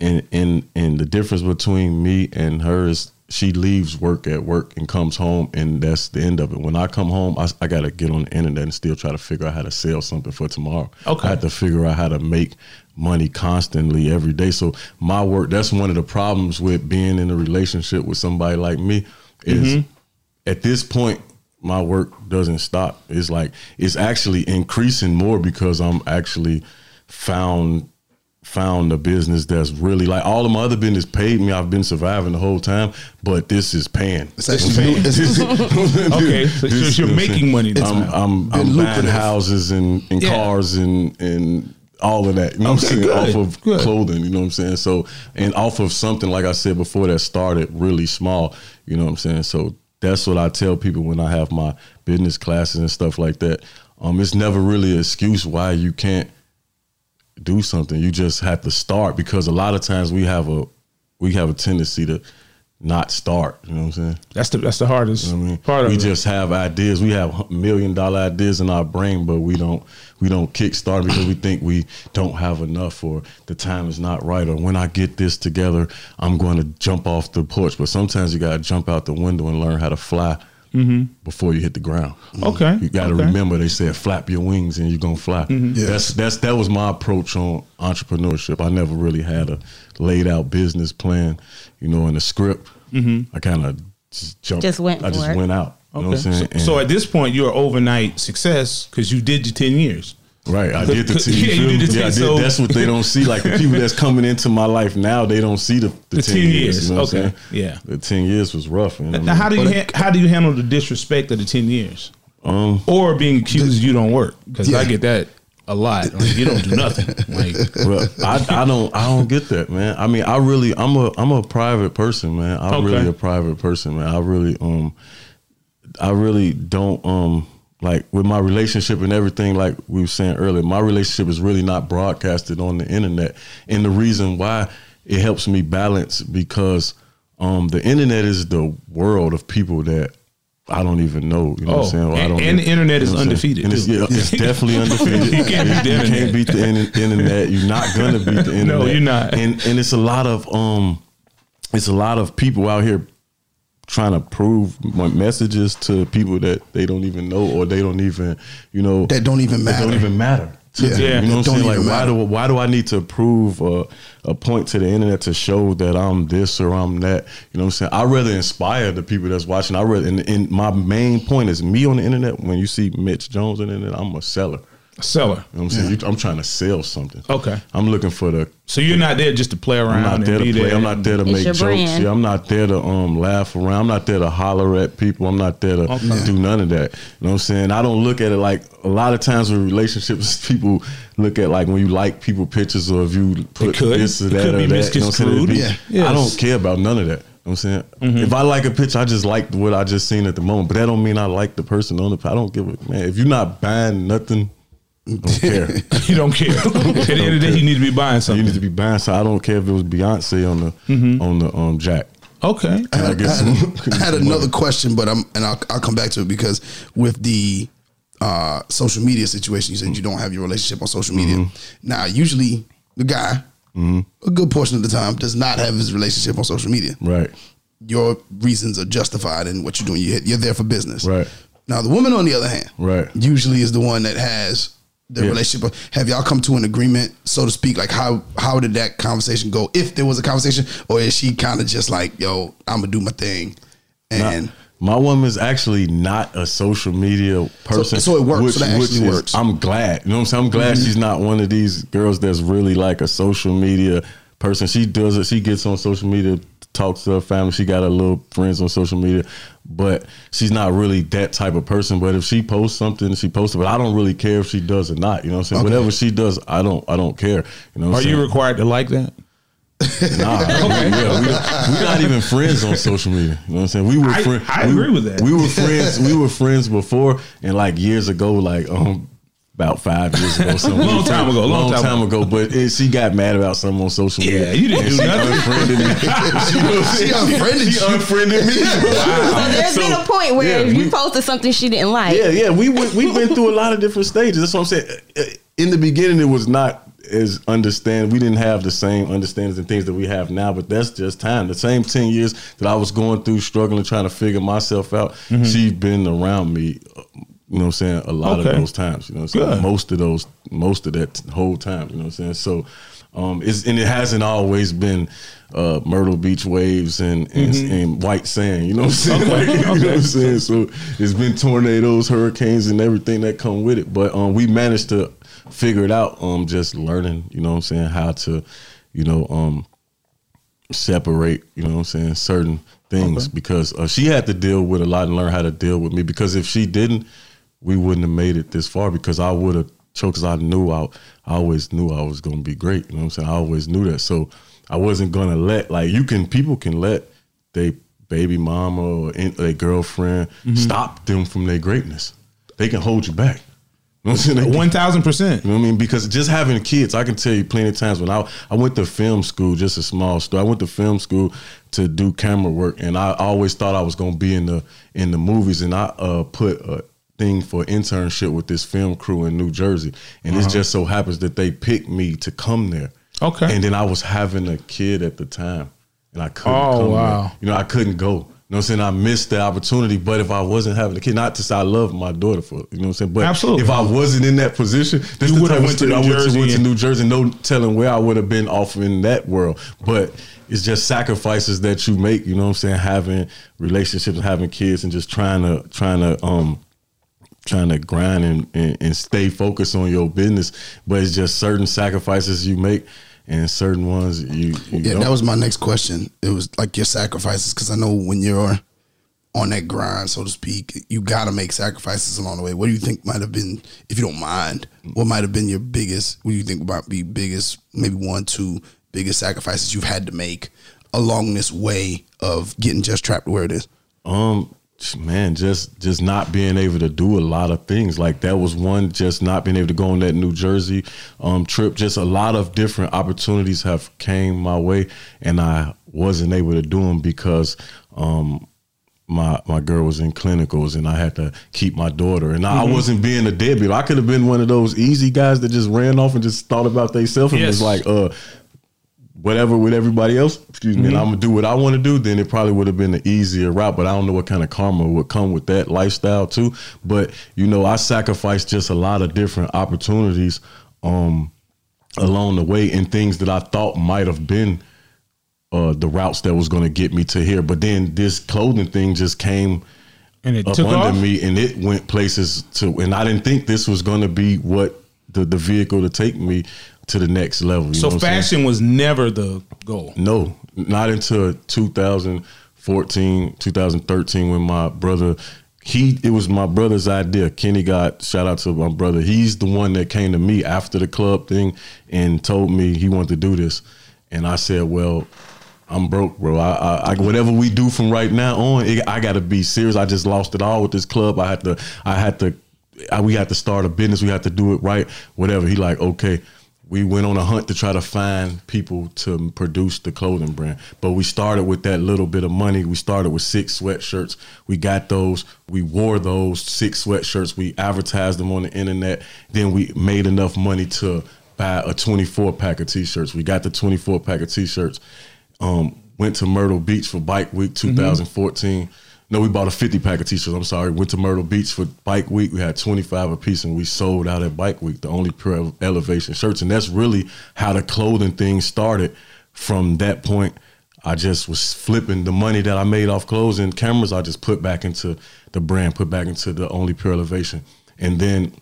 Speaker 2: and and and the difference between me and her is she leaves work at work and comes home and that's the end of it. When I come home, I, I got to get on the internet and still try to figure out how to sell something for tomorrow.
Speaker 4: Okay.
Speaker 2: I have to figure out how to make money constantly every day. So my work, that's one of the problems with being in a relationship with somebody like me is mm-hmm. at this point my work doesn't stop. It's like it's actually increasing more because I'm actually found found a business that's really like all of my other business paid me. I've been surviving the whole time, but this is paying.
Speaker 5: It's actually it's,
Speaker 4: Okay, so, so you're making money now.
Speaker 2: I'm I'm, I'm buying houses and, and
Speaker 4: Yeah.
Speaker 2: cars and and all of that. You know what I'm saying?
Speaker 4: good,
Speaker 2: Off of
Speaker 4: good.
Speaker 2: clothing, you know what I'm saying? So and off of something like I said before that started really small, you know what I'm saying? So that's what I tell people when I have my business classes and stuff like that. Um, it's never really an excuse why you can't do something. You just have to start because a lot of times we have a we have a tendency to not start. You know what I'm saying?
Speaker 4: that's the that's the hardest you know
Speaker 2: I mean,
Speaker 4: part of
Speaker 2: we just have ideas. We have million dollar ideas in our brain, but we don't we don't kickstart because we think we don't have enough or the time is not right or when I get this together, I'm going to jump off the porch. But sometimes you got to jump out the window and learn how to fly before you hit the ground.
Speaker 4: Mm-hmm. Okay,
Speaker 2: you got to
Speaker 4: okay. Mm-hmm.
Speaker 2: remember they said flap your wings and you're gonna fly. That's that's that was my approach on entrepreneurship. I never really had a laid out business plan, you know, in a script. I kind of just jumped.
Speaker 3: Just went
Speaker 2: I
Speaker 3: for
Speaker 2: just
Speaker 3: it.
Speaker 2: went out. You know what I'm saying?
Speaker 4: So, so at this point, you're overnight success because you did your ten years.
Speaker 2: Right, I did the
Speaker 4: Cause-
Speaker 2: ten.
Speaker 4: yeah, you did the 10,
Speaker 2: yeah, I did.
Speaker 4: so-
Speaker 2: that's what they don't see. Like the people that's coming into my life now, they don't see the, the,
Speaker 4: The
Speaker 2: 10,
Speaker 4: 10
Speaker 2: years.
Speaker 4: years,
Speaker 2: You know what I'm
Speaker 4: okay, yeah.
Speaker 2: the ten years was rough. Man. I
Speaker 4: Now, how do you ha- how do you handle the disrespect of the ten years,
Speaker 2: um,
Speaker 4: or being accused you don't work? Because I get that a lot. Like, you don't do nothing. Like
Speaker 2: well, I, I don't I don't get that, man. I mean, I really I'm a I'm a private person, man. I'm
Speaker 4: Okay.
Speaker 2: really a private person, man. I really um I really don't um like with my relationship and everything like we were saying earlier, my relationship is really not broadcasted on the internet. And the reason why it helps me balance because um the internet is the world of people that I don't even know. You know what
Speaker 4: Oh,
Speaker 2: I'm saying? Or I
Speaker 4: and-
Speaker 2: don't
Speaker 4: and the internet is
Speaker 2: what I'm
Speaker 4: undefeated,
Speaker 2: And it's, yeah, it's definitely undefeated.
Speaker 4: You can't beat the
Speaker 2: You
Speaker 4: internet.
Speaker 2: can't beat the in- internet. You're not gonna beat the internet.
Speaker 4: No, you're not.
Speaker 2: And and it's a lot of um, it's a lot of people out here trying to prove my messages to people that they don't even know or they don't even you know
Speaker 5: That don't even
Speaker 2: that don't
Speaker 5: matter.
Speaker 2: even matter. to
Speaker 5: Yeah.
Speaker 4: Yeah.
Speaker 2: you know what I'm saying? Like,
Speaker 5: even
Speaker 2: why do why do I need to prove a, a point to the internet to show that I'm this or I'm that? You know what I'm saying? I rather inspire the people that's watching. I rather and, and my main point is me on the internet. When you see Mitch Jones on the internet, I'm a seller.
Speaker 4: Seller.
Speaker 2: You know what I'm saying? You, I'm trying to sell something.
Speaker 4: Okay.
Speaker 2: I'm looking for the
Speaker 4: So you're not there just to play around.
Speaker 2: I'm not
Speaker 4: and
Speaker 2: there to play.
Speaker 4: there
Speaker 2: I'm not there to
Speaker 3: It's
Speaker 2: make jokes.
Speaker 3: brand.
Speaker 2: Yeah, I'm not there to um laugh around. I'm not there to holler at people. I'm not there to
Speaker 4: Okay.
Speaker 2: do none of that. You know what I'm saying? I don't look at it like a lot of times with relationships, people look at like when you like people pictures or if you put
Speaker 4: could.
Speaker 2: this or
Speaker 4: It
Speaker 2: that
Speaker 4: could
Speaker 2: or
Speaker 4: be
Speaker 2: that. You know what I'm saying? Be-
Speaker 4: misconstrued. Yeah.
Speaker 2: I don't care about none of that. You know what I'm saying?
Speaker 4: Mm-hmm.
Speaker 2: If I like a picture, I just like what I just seen at the moment. But that don't mean I like the person on the. I don't give a man. If you're not buying nothing, I don't care.
Speaker 4: You don't care. At the end of the day, you need to be buying something.
Speaker 2: You
Speaker 4: something.
Speaker 2: need to be buying. So I don't care if it was Beyonce on the
Speaker 4: Mm-hmm.
Speaker 2: on the um jack.
Speaker 4: okay.
Speaker 2: Can I get
Speaker 5: I
Speaker 2: some?
Speaker 5: had, I had another question, but I'm and I'll, I'll come back to it because with the uh, social media situation, you said you don't have your relationship on social media.
Speaker 2: Mm-hmm.
Speaker 5: Now, usually the guy, a good portion of the time, does not have his relationship on social media.
Speaker 2: Right.
Speaker 5: Your reasons are justified in what you're doing. You're, you're there for business.
Speaker 2: Right.
Speaker 5: Now, the woman, on the other hand,
Speaker 2: Right.
Speaker 5: usually is the one that has the
Speaker 2: Yeah.
Speaker 5: relationship. Have y'all come to an agreement, so to speak? Like how how did that conversation go? If there was a conversation, or is she kind of just like, "Yo, I'm gonna do my thing," and
Speaker 2: My woman's actually not a social media person.
Speaker 5: so it works. So that actually works. Mm-hmm.
Speaker 2: I'm glad. You know what I'm saying? I'm glad she's not one of these girls that's really like a social media person. She does it. She gets on social media, talks to her family. She got her little friends on social media, but she's not really that type of person. But if she posts something, she posts it. But I don't really care if she does or not. You know what I'm saying?
Speaker 5: Okay.
Speaker 2: Whatever she does, I don't. I don't care. You know? What
Speaker 4: Are
Speaker 2: I'm
Speaker 4: you required to like that?
Speaker 2: Nah, yeah, we we're not even friends on social media. You know what I'm saying? We were
Speaker 4: I-
Speaker 2: friends.
Speaker 4: I
Speaker 2: we,
Speaker 4: agree with that.
Speaker 2: We were friends. We were friends before, and like years ago, like um, about five years ago, something.
Speaker 4: Long
Speaker 2: We
Speaker 4: time
Speaker 2: friends-
Speaker 4: ago, long
Speaker 2: long
Speaker 4: time
Speaker 2: time ago. But it, she got mad about something on social media.
Speaker 4: Yeah,
Speaker 2: media.
Speaker 4: you didn't
Speaker 2: and
Speaker 4: do
Speaker 2: she
Speaker 4: nothing.
Speaker 2: Unfriended me.
Speaker 5: She unfriended
Speaker 2: she
Speaker 5: you.
Speaker 2: unfriended me.
Speaker 3: So there's
Speaker 2: So,
Speaker 3: been a point where
Speaker 2: yeah,
Speaker 3: if you
Speaker 2: we-
Speaker 3: posted something she didn't like.
Speaker 2: Yeah, yeah. We went, we've been through a lot of different stages. That's what I'm saying. Uh, uh, In the beginning, it was not as understand. We didn't have the same understandings and things that we have now. But that's just time. The same ten years that I was going through, struggling, trying to figure myself out. Mm-hmm. She's been around me. Uh, You know what I'm saying? A lot
Speaker 4: Okay.
Speaker 2: of those times. You know what I'm saying?
Speaker 4: Good.
Speaker 2: Most of those, most of that whole time. You know what I'm saying? So. Um, it's, and it hasn't always been uh, Myrtle Beach waves and, and, and white sand. You know what I'm saying? Like, you know what I'm saying? So it's been tornadoes, hurricanes, and everything that come with it. But um, we managed to figure it out. Um, just learning. You know what I'm saying? How to, you know, um, separate. You know what I'm saying? Certain things because uh, she had to deal with a lot and learn how to deal with me. Because if she didn't, we wouldn't have made it this far. Because I would have choked. Because I knew I, I always knew I was going to be great. You know what I'm saying? I always knew that. So I wasn't going to let like you can people can let they baby mama or their girlfriend stop them from their greatness. They can hold you back. You know what I'm saying?
Speaker 4: One thousand percent.
Speaker 2: you know what I mean? Because just having kids, I can tell you plenty of times when I I went to film school, just a small school. I went to film school to do camera work, and I always thought I was going to be in the in the movies, and I uh, put a thing for internship with this film crew in New Jersey, and it just so happens that they picked me to come there.
Speaker 4: Okay.
Speaker 2: and then I was having a kid at the time, and I couldn't.
Speaker 4: Oh,
Speaker 2: come
Speaker 4: wow.
Speaker 2: there. You know, I couldn't go. You know what I'm saying? I missed the opportunity, but if I wasn't having a kid, not to say I love my daughter for, you know what I'm saying? But
Speaker 4: Absolutely.
Speaker 2: if I wasn't in that position, that's
Speaker 4: You
Speaker 2: the
Speaker 4: would've went to
Speaker 2: shit I
Speaker 4: New
Speaker 2: went to,
Speaker 4: Jersey
Speaker 2: went to New Jersey, no telling where I would have been off in that world. But it's just sacrifices that you make, you know what I'm saying? Having relationships, having kids, and just trying to trying to um trying to grind and, and, and stay focused on your business, but it's just certain sacrifices you make and certain ones you, you
Speaker 5: Yeah,
Speaker 2: don't.
Speaker 5: that was my next question. It was like your sacrifices because I know when you're on that grind, so to speak, you got to make sacrifices along the way. What do you think might have been, if you don't mind, what might have been your biggest? What do you think might be biggest? Maybe one, two biggest sacrifices you've had to make along this way of getting just trapped where it is.
Speaker 2: Um, man, just just not being able to do a lot of things like that was one. Just not being able to go on that New Jersey um trip. Just a lot of different opportunities have came my way, and I wasn't able to do them because um my my girl was in clinicals and I had to keep my daughter and I, I wasn't being a deadbeat. I could have been one of those easy guys that just ran off and just thought about themselves and was like, uh, whatever with everybody else, excuse me, and I'm gonna do what I want to do, then it probably would have been the easier route. But I don't know what kind of karma would come with that lifestyle too. But you know, I sacrificed just a lot of different opportunities um along the way and things that I thought might have been uh the routes that was gonna get me to here. But then this clothing thing just came
Speaker 4: And it
Speaker 2: up
Speaker 4: took
Speaker 2: under
Speaker 4: off.
Speaker 2: me and it went places to and I didn't think this was gonna be what the, the vehicle to take me to the next level. You
Speaker 4: So
Speaker 2: know what I'm saying?
Speaker 4: fashion was never the goal.
Speaker 2: No, not until 2014, 2013 when my brother he it was my brother's idea. Kenny got shout out to my brother. He's the one that came to me after the club thing and told me he wanted to do this. And I said, "Well, I'm broke, bro. I, I, I whatever we do from right now on, it, I got to be serious. I just lost it all with this club. I had to, I had to, I, we had to start a business. We had to do it right. Whatever. He like, okay. We went on a hunt to try to find people to produce the clothing brand, but we started with that little bit of money. We started with six sweatshirts. We got those. We wore those six sweatshirts. We advertised them on the internet. Then we made enough money to buy a 24 pack of t-shirts. We got the 24 pack of t-shirts um, went to Myrtle Beach for Bike Week 2014. No, we bought a 50 pack of t-shirts. I'm sorry. Went to Myrtle Beach for Bike Week. We had 25 a piece, and we sold out at Bike Week, the only pure elevation shirts. And that's really how the clothing thing started. From that point, I just was flipping the money that I made off clothes and cameras. I just put back into the brand, put back into the only pure elevation, and then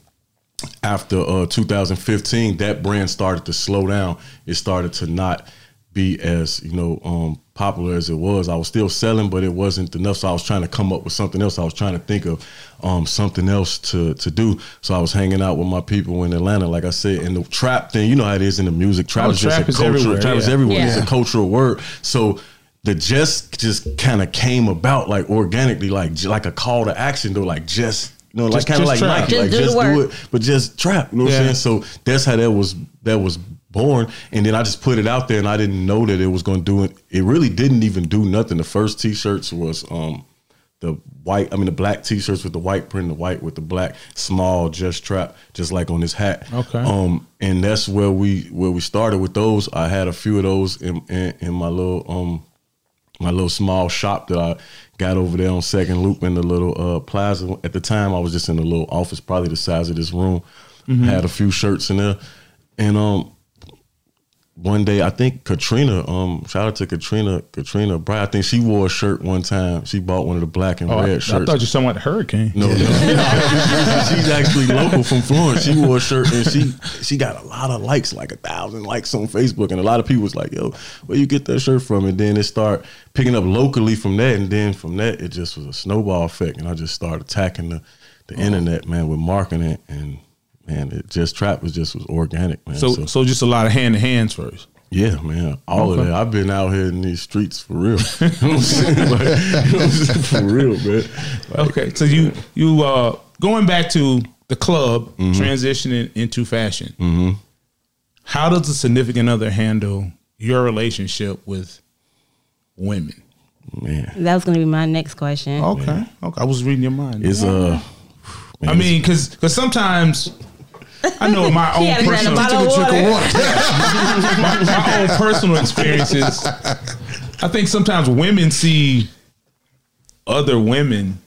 Speaker 2: after uh, 2015, that brand started to slow down. It started to not be as you know um, popular as it was. I was still selling, but it wasn't enough. So I was trying to come up with something else. I was trying to think of um, something else to to do. So I was hanging out with my people in Atlanta, like I said, and the trap thing. You know how it is in the music. Trap
Speaker 4: Oh,
Speaker 2: is just a
Speaker 4: is
Speaker 2: cultural.
Speaker 4: everywhere,
Speaker 2: Trap is
Speaker 4: yeah.
Speaker 2: everywhere. It's a cultural word. So the just just kind of came about like organically, like like a call to action, though. Like just you know, like
Speaker 4: Just-
Speaker 2: kind of like
Speaker 4: trap.
Speaker 2: Nike,
Speaker 3: Just
Speaker 2: like
Speaker 3: do
Speaker 2: just do it, but just trap. You know what
Speaker 4: Yeah.
Speaker 2: I'm saying? So that's how that was that was born. And then I just put it out there, and I didn't know that it was going to do it. It really didn't even do nothing. The first T-shirts was um the white, I mean the black T-shirts with the white print, the white with the black small just trap, just like on his hat.
Speaker 4: Okay.
Speaker 2: Um, and that's where we where we started with those. I had a few of those in in, in my little um my little small shop that I got over there on Second Loop in the little uh, plaza. At the time, I was just in a little office, probably the size of this room. Had a few shirts in there, and um, one day I think Katrina, um, shout out to Katrina, Katrina Bright. I think she wore a shirt one time. She bought one of the black and
Speaker 4: Oh,
Speaker 2: red
Speaker 4: I
Speaker 2: shirts.
Speaker 4: I thought you were talking about hurricane.
Speaker 2: No, no. she's actually local from Florence. She wore a shirt and she she got a lot of likes, like a thousand likes on Facebook, and a lot of people was like, "Yo, where you get that shirt from?" And then it start picking up locally from that, and then from that it just was a snowball effect, and I just started attacking the the internet, man, with marketing it, and man, it just trap was just was organic, man.
Speaker 4: So, so just a lot of hand to hands first.
Speaker 2: Yeah, man. All
Speaker 4: Okay.
Speaker 2: of that. I've been out here in these streets for real. you know what I'm saying? Like, you know what I'm saying? for real, man. Like,
Speaker 4: Okay, so you you uh going back to the club,
Speaker 2: Mm-hmm.
Speaker 4: transitioning into fashion. How does a significant other handle your relationship with women?
Speaker 2: man.
Speaker 3: That was going to be my next question.
Speaker 4: Okay, okay, I was reading your mind.
Speaker 2: It's uh man,
Speaker 4: I mean, because because sometimes I know my own personal
Speaker 3: bottle of
Speaker 5: Drink of
Speaker 3: water.
Speaker 5: water.
Speaker 4: my, my own personal experiences, I think sometimes women see other women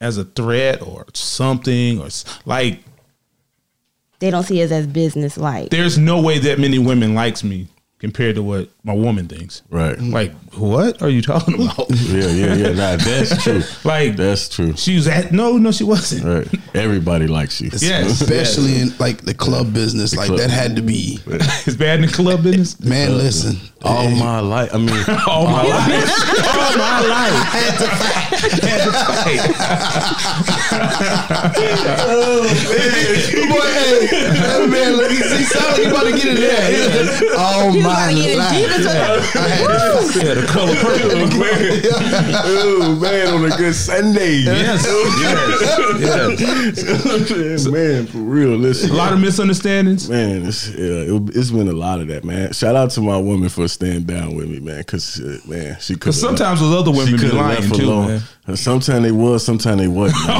Speaker 4: as a threat or something or like
Speaker 3: They don't see us as business like.
Speaker 4: there's no way that many women likes me compared to what my woman thinks.
Speaker 2: Right. Mm.
Speaker 4: Like, what are you talking about?
Speaker 2: Yeah, yeah, yeah. Nah, that's true.
Speaker 4: Like-
Speaker 2: that's true.
Speaker 4: she was at no, no, she wasn't.
Speaker 2: Right. Everybody likes you.
Speaker 4: Yes.
Speaker 5: especially in like the club business. Like
Speaker 2: club.
Speaker 5: that had to be.
Speaker 4: It's bad in the club business.
Speaker 5: Man, listen.
Speaker 2: All my life. I mean,
Speaker 4: All my life. All my life. Had to fight.
Speaker 5: Boy, oh, hey, that man, look, he, he sound like he about to get in there. Oh my
Speaker 3: about to get in
Speaker 5: life.
Speaker 3: deep into it.
Speaker 5: I had to
Speaker 4: Yeah, the color purple.
Speaker 2: oh man, on a good Sunday.
Speaker 4: Yes. Yes. yes.
Speaker 2: man, for real. Listen,
Speaker 4: A lot of misunderstandings.
Speaker 2: man, it's yeah, it, it's been a lot of that, man. Shout out to my woman for staying down with me, man. Because uh, man, she could.
Speaker 4: Because sometimes those other women be lying too, man.
Speaker 2: Uh, sometimes they was, sometimes they wasn't.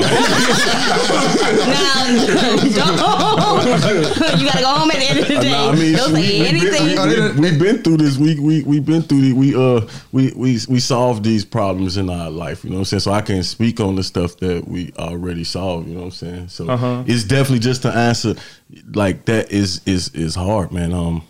Speaker 3: Now, don't. you gotta go home at the end of the day.
Speaker 2: Nah, I mean,
Speaker 3: don't
Speaker 2: we,
Speaker 3: say
Speaker 2: we,
Speaker 3: anything.
Speaker 2: Been, we, have been through this. We we we been through the, we uh we we we solved these problems in our life. You know what I'm saying? So I can speak on the stuff that we already solved. You know what I'm saying? So
Speaker 4: Uh-huh.
Speaker 2: it's definitely just to answer like that is is is hard, man. Um,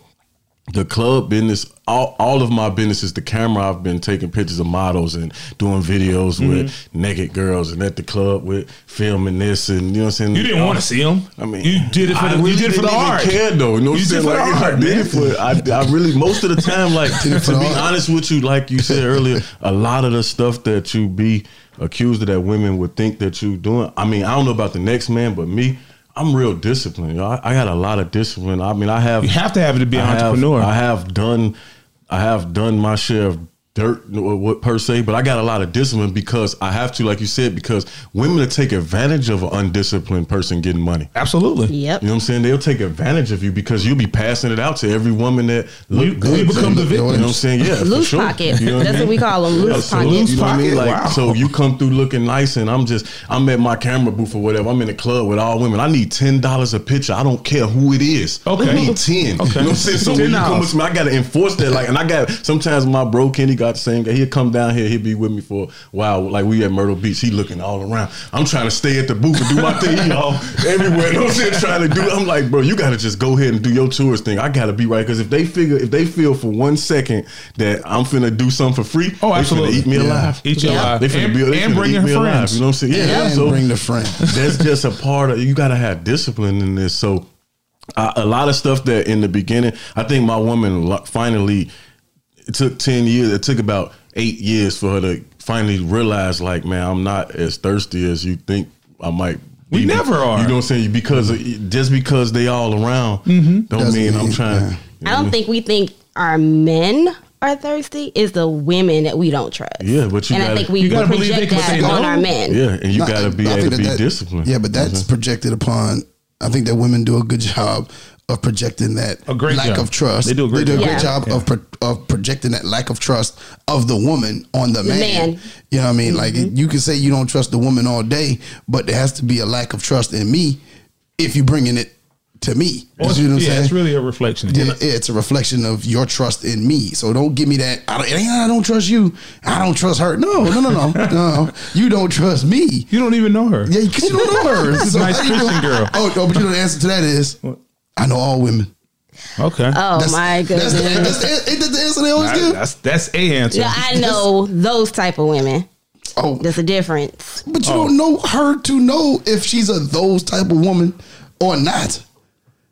Speaker 2: the club business, all, all of my businesses, the camera, I've been taking pictures of models and doing videos with
Speaker 4: Mm-hmm.
Speaker 2: naked girls and at the club with filming this and you know what I'm saying?
Speaker 4: You didn't want to see them.
Speaker 2: I mean,
Speaker 4: you did it for
Speaker 2: I
Speaker 4: the
Speaker 2: really
Speaker 4: you did it for the
Speaker 2: didn't
Speaker 4: art.
Speaker 2: Care though, you know what I'm
Speaker 4: did
Speaker 2: saying?
Speaker 4: for
Speaker 2: Like,
Speaker 4: the
Speaker 2: I
Speaker 4: art,
Speaker 2: did it for. I, I really most of the time, like to
Speaker 5: the
Speaker 2: be honest with you, like you said earlier, a lot of the stuff that you be accused of that women would think that you doing. I mean, I don't know about the next man, but me. I'm real disciplined. I, I got a lot of discipline. I mean, I have.
Speaker 4: You have to have it to be an
Speaker 2: I have-
Speaker 4: entrepreneur.
Speaker 2: I have done, I have done my share of dirt uh, what per se, but I got a lot of discipline because I have to, like you said, because women will take advantage of an undisciplined person getting money.
Speaker 4: Absolutely.
Speaker 3: Yep.
Speaker 2: You know what I'm saying? They'll take advantage of you because you'll be passing it out to every woman that look
Speaker 4: You-
Speaker 2: good.
Speaker 4: you become the victim.
Speaker 2: You know what I'm saying? Yeah, for
Speaker 3: Loose
Speaker 2: sure.
Speaker 3: pocket.
Speaker 2: You know
Speaker 3: That's
Speaker 2: I
Speaker 3: what we call them. Loose
Speaker 2: Yeah, so
Speaker 3: pocket.
Speaker 2: You know what I mean? Like,
Speaker 4: Wow.
Speaker 2: so you come through looking nice, and I'm just, I'm at my camera booth or whatever. I'm in the club with all women. I need ten dollars a picture. I don't care who it is.
Speaker 4: Okay.
Speaker 2: I need ten. Okay. You know what I'm saying? So when you come
Speaker 4: $10.
Speaker 2: with me, I gotta enforce that. Like, and I got sometimes my bro Kenny got the same guy. He'll come down here. He'll be with me for a while. Like we at Myrtle Beach. He looking all around. I'm trying to stay at the booth and do my thing. He all everywhere. You know I'm saying? Trying to do. I'm like, bro, you gotta just go ahead and do your tourist thing. I gotta be right because if they figure, if they feel for one second that I'm finna do something for free,
Speaker 4: Oh,
Speaker 2: they finna
Speaker 4: absolutely.
Speaker 2: eat me
Speaker 5: Yeah.
Speaker 2: alive.
Speaker 4: Eat you
Speaker 3: Yeah.
Speaker 4: alive.
Speaker 2: They finna
Speaker 4: and,
Speaker 2: be, they
Speaker 4: and
Speaker 2: finna
Speaker 4: bring
Speaker 2: eat
Speaker 4: your
Speaker 2: me alive. You know what I'm saying? Yeah. So
Speaker 5: bring the friend.
Speaker 2: that's just a part of you got to have discipline in this so a lot of stuff that in the beginning i think my woman finally it took 10 years it took about eight years for her to finally realize like man i'm not as thirsty as you think i might
Speaker 4: We
Speaker 2: be.
Speaker 4: never are.
Speaker 2: you know what i'm saying because just because they all around mm-hmm. don't
Speaker 5: Doesn't
Speaker 2: mean i'm trying
Speaker 5: yeah.
Speaker 2: you know
Speaker 3: I don't think we think our men are thirsty. It's the women that we don't trust.
Speaker 2: Yeah, but you
Speaker 3: and I
Speaker 2: gotta-
Speaker 3: think we
Speaker 4: you gotta
Speaker 3: would
Speaker 4: believe they
Speaker 3: project that on
Speaker 4: no.
Speaker 3: our men.
Speaker 2: yeah and you
Speaker 5: No,
Speaker 2: got to be able to
Speaker 5: that
Speaker 2: be
Speaker 5: that-
Speaker 2: disciplined
Speaker 5: Yeah, but that's mm-hmm. projected upon. I think that women do a good job of projecting that
Speaker 4: A great
Speaker 5: lack
Speaker 4: job.
Speaker 5: of trust.
Speaker 4: They do a great
Speaker 5: they do a
Speaker 3: job.
Speaker 5: great
Speaker 3: Yeah.
Speaker 5: of pro- of projecting that lack of trust of the woman on the man.
Speaker 3: man.
Speaker 5: You know what I mean? Like
Speaker 4: Mm-hmm.
Speaker 5: you can say you don't trust the woman all day, but there has to be a lack of trust in me if you're bringing it to me.
Speaker 4: Or it's-
Speaker 5: you know what I'm
Speaker 4: yeah,
Speaker 5: saying?
Speaker 4: it's really a reflection.
Speaker 5: Yeah, it's a reflection of your trust in me. So don't give me that. I don't, I don't trust you. I don't trust her. No, no, no, no, no. You don't trust me.
Speaker 4: You don't even know her.
Speaker 5: Yeah, because you don't know her.
Speaker 4: This is a nice
Speaker 5: how you
Speaker 4: Christian girl.
Speaker 5: Oh, oh, but you know the answer to that is I know all women.
Speaker 4: Okay.
Speaker 3: Oh my
Speaker 5: That's the,
Speaker 3: goodness.
Speaker 5: that's the, ain't that the answer they always
Speaker 4: That-
Speaker 5: give?
Speaker 4: that's that's a answer.
Speaker 3: Yeah, I know those type of women.
Speaker 5: Oh,
Speaker 3: There's a difference.
Speaker 5: but you
Speaker 4: Oh.
Speaker 5: don't know her to know if she's a those type of woman or not.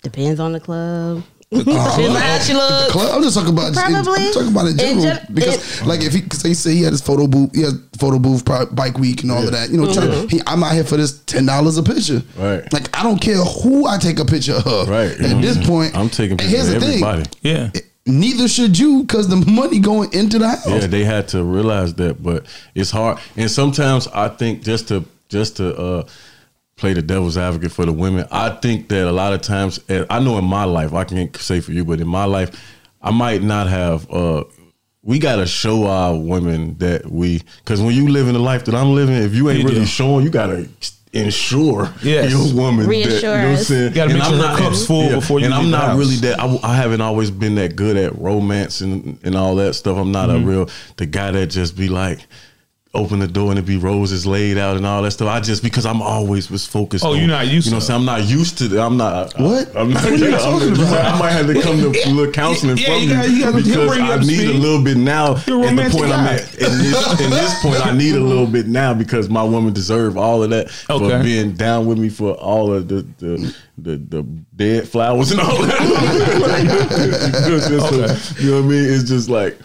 Speaker 3: Depends on the club. Depends on how she
Speaker 5: The
Speaker 3: looks.
Speaker 5: club, I'm just talking about.
Speaker 3: Probably.
Speaker 5: I'm talking about in
Speaker 3: In
Speaker 5: general
Speaker 3: gen-
Speaker 5: because, like, if he, cause he said he had his photo booth, he has photo booth, bike week, and all of that. You know,
Speaker 3: Mm-hmm.
Speaker 5: to, he, I'm out here for this ten dollars a picture.
Speaker 2: Right.
Speaker 5: Like, I don't care who I take a picture of.
Speaker 2: Right. You know
Speaker 5: At this point,
Speaker 2: I'm taking
Speaker 5: and
Speaker 2: pictures
Speaker 5: here's
Speaker 2: of
Speaker 5: the thing,
Speaker 2: everybody.
Speaker 4: yeah.
Speaker 5: Neither should you, because the money going into the house.
Speaker 2: Yeah, they had to realize that, but it's hard. And sometimes I think just to just to uh, play the devil's advocate for the women, I think that a lot of times, and I know in my life, I can't say for you, but in my life, I might not have. Uh, we gotta show our women that we, because when you live in the life that I'm living, if you ain't
Speaker 4: You
Speaker 2: really
Speaker 4: do.
Speaker 2: showing, you gotta ensure
Speaker 4: Yes.
Speaker 2: your woman. that, you know what I'm saying?
Speaker 4: You gotta
Speaker 2: And
Speaker 4: make
Speaker 2: I'm
Speaker 4: sure her cup's full before you
Speaker 2: And I'm not
Speaker 4: house.
Speaker 2: really that. I, I haven't always been that good at romance and, and all that stuff. I'm not
Speaker 4: Mm-hmm.
Speaker 2: a real the guy that just be like, open the door and it be roses laid out and all that stuff. I just because I'm always was focused.
Speaker 4: Oh,
Speaker 2: on,
Speaker 4: you're not used
Speaker 2: You know,
Speaker 4: to
Speaker 2: what I'm saying I'm not used to. I'm not.
Speaker 5: What?
Speaker 2: I, am not.
Speaker 5: What are you
Speaker 2: I'm-
Speaker 5: talking about?
Speaker 2: I might have to come to a little counseling
Speaker 4: Yeah,
Speaker 2: from
Speaker 4: you
Speaker 2: you,
Speaker 4: gotta- you gotta-
Speaker 2: because
Speaker 4: you
Speaker 2: I need
Speaker 4: speed.
Speaker 2: a little bit now.
Speaker 4: You're a
Speaker 2: at the
Speaker 4: romantic
Speaker 2: point I'm at, in this, in this point, I need a little bit now because my woman deserve all of that for being down with me for all of the the the, the dead flowers and all that. Just- just so- you know what I mean? It's just like.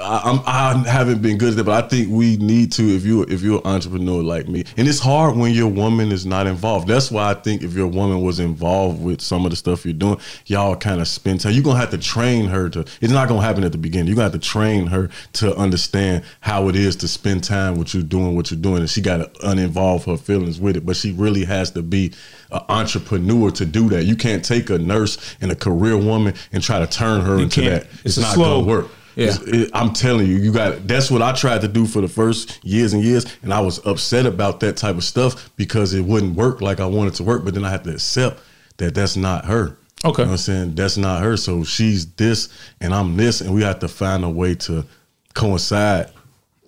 Speaker 2: I, I'm, I haven't been good at that, but I think we need to. If you if you're an entrepreneur like me, and it's hard when your woman is not involved. That's why I think if your woman was involved with some of the stuff you're doing, y'all kind of spend time. You're gonna have to train her to. It's not gonna happen at the beginning. You're gonna have to train her to understand how it is to spend time with you doing what you're doing, and she got to uninvolve her feelings with it. But she really has to be an entrepreneur to do that. You can't take a nurse and a career woman and try to turn her into
Speaker 4: can't.
Speaker 2: that.
Speaker 4: It's
Speaker 2: It's, not
Speaker 4: slow-
Speaker 2: gonna work.
Speaker 4: Yeah.
Speaker 2: It- I'm telling you, you got. That's what I tried to do for the first years and years, and I was upset about that type of stuff because it wouldn't work like I wanted to work. But then I had to accept that that's not her.
Speaker 4: Okay.
Speaker 2: you know what I'm saying that's not her. So she's this, and I'm this, and we have to find a way to coincide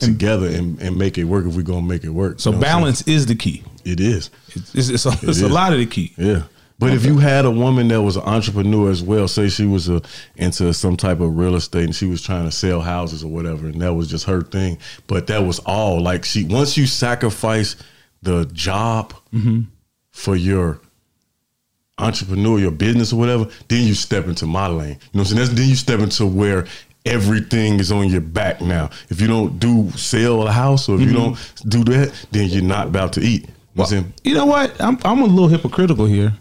Speaker 2: together and, and make it work if we're gonna make it work.
Speaker 4: So
Speaker 2: You know what I'm saying?
Speaker 4: balance is the key.
Speaker 2: It is.
Speaker 4: It's, it's, it's, a, it's a lot of the key.
Speaker 2: Yeah. But if you had a woman that was an entrepreneur as well, say she was a, into some type of real estate and she was trying to sell houses or whatever, and that was just her thing. But that was all like she once you sacrifice the job mm-hmm. for your entrepreneur, your business or whatever, then you step into my lane. You know what I'm saying? That's, then you step into where everything is on your back now. If you don't do sell a house or if you mm-hmm. don't do that, then you're not about to eat. You know what
Speaker 4: You know what? I'm I'm a little hypocritical here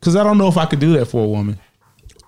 Speaker 4: because I don't know if I could do that for a woman.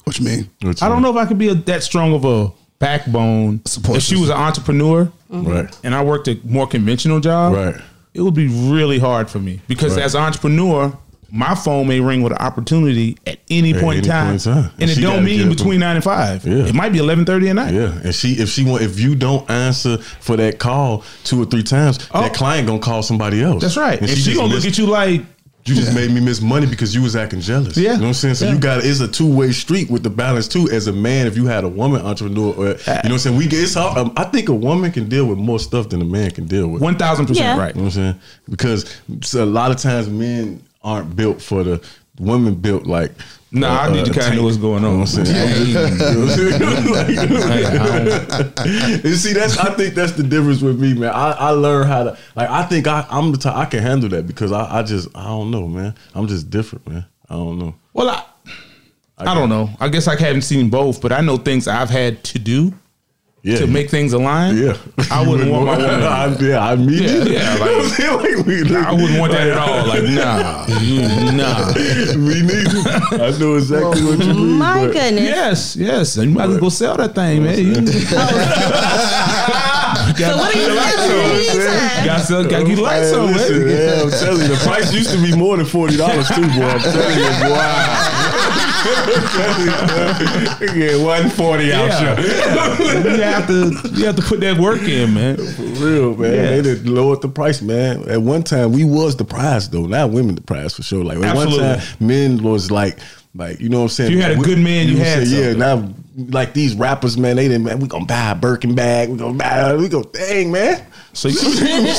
Speaker 5: What you mean?
Speaker 2: What you
Speaker 4: I don't
Speaker 2: mean?
Speaker 4: know if I could be a, that strong of a backbone.
Speaker 5: Support
Speaker 4: if she was an entrepreneur mm-hmm.
Speaker 2: Right.
Speaker 4: and I worked a more conventional job,
Speaker 2: Right.
Speaker 4: it would be really hard for me because
Speaker 2: Right.
Speaker 4: as an entrepreneur, my phone may ring with an opportunity at any
Speaker 2: At
Speaker 4: point in
Speaker 2: any
Speaker 4: time,
Speaker 2: point in time.
Speaker 4: and,
Speaker 2: And
Speaker 4: it don't mean
Speaker 2: get up
Speaker 4: between nine and five.
Speaker 2: Yeah.
Speaker 4: It might be eleven thirty at night.
Speaker 2: Yeah, and she if she want if you don't answer for that call two or three times,
Speaker 4: Oh.
Speaker 2: that client gonna call somebody else.
Speaker 4: That's right. And, she,
Speaker 2: just
Speaker 4: gonna
Speaker 2: missed-
Speaker 4: look at you like,
Speaker 2: You just made me miss money because you was acting jealous.
Speaker 4: Yeah.
Speaker 2: you know what I'm saying. So
Speaker 4: Yeah.
Speaker 2: you got it's a two way street with the balance too. As a man, if you had a woman entrepreneur, or, you know what I'm saying. We get it's all, um, I think a woman can deal with more stuff than a man can deal with.
Speaker 4: one thousand percent right.
Speaker 2: You know what I'm saying? Because a lot of times men aren't built for the women built like.
Speaker 4: Nah, I need to uh, kinda know what's going on.
Speaker 2: You know what I'm saying?
Speaker 4: Yeah.
Speaker 2: You know what I'm saying?
Speaker 4: Hey, I don't-
Speaker 2: And see, that's I think that's the difference with me, man. I, I learned how to like. I think I, I'm the type I can handle that because I, I just I don't know, man. I'm just different, man. I don't know.
Speaker 4: Well, I, I don't know. I guess I haven't seen both, but I know things I've had to do
Speaker 2: Yeah,
Speaker 4: to make things align.
Speaker 2: Yeah,
Speaker 4: I wouldn't want my woman.
Speaker 2: I, yeah, I mean,
Speaker 4: Yeah, yeah, like-
Speaker 2: you I'm? Like, we, like,
Speaker 4: I wouldn't want that at all. Like, nah, nah.
Speaker 2: Me neither. I know exactly what you mean.
Speaker 3: My
Speaker 2: but-
Speaker 3: goodness.
Speaker 4: Yes, yes. And you might as well go sell that thing, man. You, oh.
Speaker 3: So what are you selling in the meantime?
Speaker 4: got to got to get the lights on, man.
Speaker 2: yeah, I'm telling you, the price used to be more than forty dollars too, boy. I'm telling you, boy. Yeah, one forty out
Speaker 4: Yeah,
Speaker 2: here.
Speaker 4: you have to you have to put that work in, man.
Speaker 2: For real, man.
Speaker 4: Yeah.
Speaker 2: They did lowered the price, man. At one time, we was the prize though. Now women the prize for sure. Like at
Speaker 4: Absolutely.
Speaker 2: one time, men was like, like you know what I'm saying.
Speaker 4: If you had a good man, you
Speaker 2: know
Speaker 4: had
Speaker 2: I'm? Yeah. Now, like these rappers, man, they didn't. Man, we gonna buy a Birkin bag. We gonna buy. We go, dang, man.
Speaker 4: So, you, so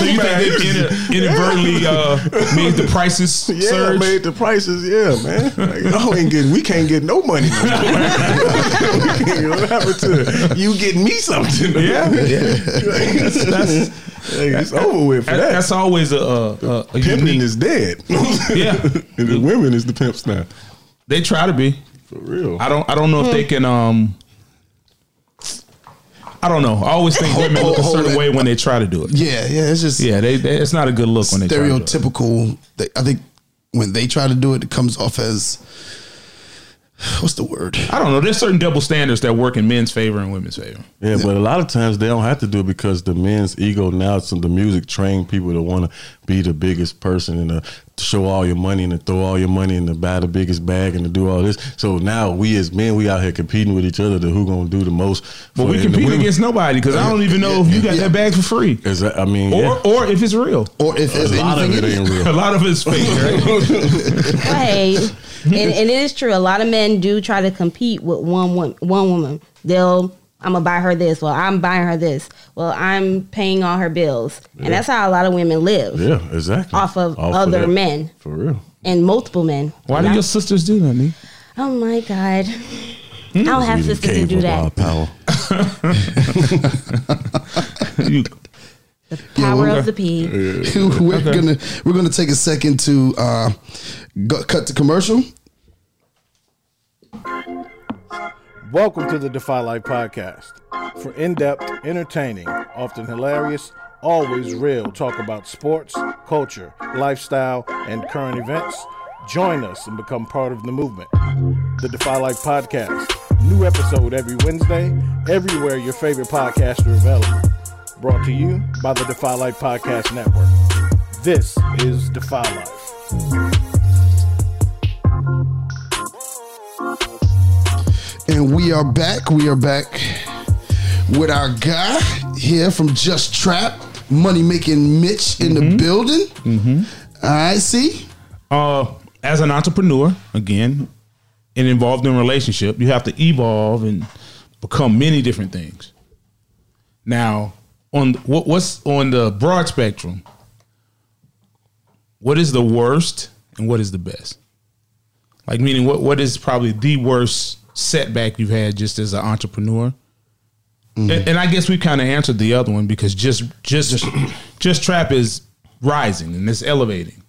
Speaker 4: you think they inad- inadvertently uh, made the prices
Speaker 2: Yeah,
Speaker 4: surge?
Speaker 2: made the prices. Yeah, man. Like, no, ain't getting. We can't get no money. No. We can't- what happened to you getting me something?
Speaker 4: Yeah, yeah.
Speaker 2: that's,
Speaker 4: That's-
Speaker 2: Hey, it's over with for
Speaker 4: That-
Speaker 2: that.
Speaker 4: That's always a, a, a, a
Speaker 2: Pimping
Speaker 4: unique.
Speaker 2: is dead.
Speaker 4: Yeah.
Speaker 2: and the women is the pimps now.
Speaker 4: They try to be.
Speaker 2: For real.
Speaker 4: I don't. I don't know if they can. Um, I don't know. I always think women look a certain way when they try to do it.
Speaker 5: Yeah, yeah. It's just
Speaker 4: Yeah, they, they it's not a good look when they try to do it.
Speaker 5: stereotypical. They, I think when they try to do it, it comes off as what's the word?
Speaker 4: I don't know. There's certain double standards that work in men's favor and women's favor.
Speaker 2: Yeah, but a lot of times they don't have to do it because the men's ego now, some the music trained people to want to be the biggest person and to, to show all your money and to throw all your money and to buy the biggest bag and to do all this. So now we as men, we out here competing with each other to who gonna do the most.
Speaker 4: But we
Speaker 2: and
Speaker 4: compete against nobody because I don't even know if you got
Speaker 5: Yeah.
Speaker 4: that bag for free
Speaker 2: Is that, I mean,
Speaker 4: or
Speaker 2: yeah.
Speaker 4: or if it's real.
Speaker 5: Or if there's
Speaker 2: a lot of it ain't real.
Speaker 4: A lot of it's fake, right?
Speaker 3: hey, and, and it is true. A lot of men do try to compete with one woman. One woman, they'll I'm gonna buy her this. Well, I'm buying her this. Well, I'm paying all her bills, and that's how a lot of women live
Speaker 2: Yeah, exactly.
Speaker 3: off of
Speaker 2: Off
Speaker 3: other
Speaker 2: that.
Speaker 3: men
Speaker 2: For real.
Speaker 3: and multiple men.
Speaker 4: Why do
Speaker 3: Not-
Speaker 4: your sisters do that, Nee?
Speaker 3: Oh my god, I don't have
Speaker 2: We the
Speaker 3: sisters who
Speaker 2: cave
Speaker 3: do that.
Speaker 2: our power.
Speaker 4: You-
Speaker 3: Power
Speaker 4: okay.
Speaker 3: of the P.
Speaker 5: we're gonna we're gonna take a second to uh, go, cut the commercial.
Speaker 6: Welcome to the Defy Life podcast. For in depth, entertaining, often hilarious, always real talk about sports, culture, lifestyle, and current events, join us and become part of the movement. The Defy Life podcast. New episode every Wednesday, everywhere your favorite podcasts are available. Brought to you by the Defy Life Podcast Network. This is Defy Life.
Speaker 5: And we are back. We are back with our guy here from Just Trap, money making Mitch in the building. Mm-hmm. All right, see.
Speaker 4: uh, as an entrepreneur, again, and involved in a relationship, you have to evolve and become many different things. Now, on what, what's on the broad spectrum, what is the worst and what is the best? Like, meaning, what what is probably the worst setback you've had just as an entrepreneur? Mm-hmm. And, and I guess we kind of answered the other one because just just just trap is rising and it's elevating.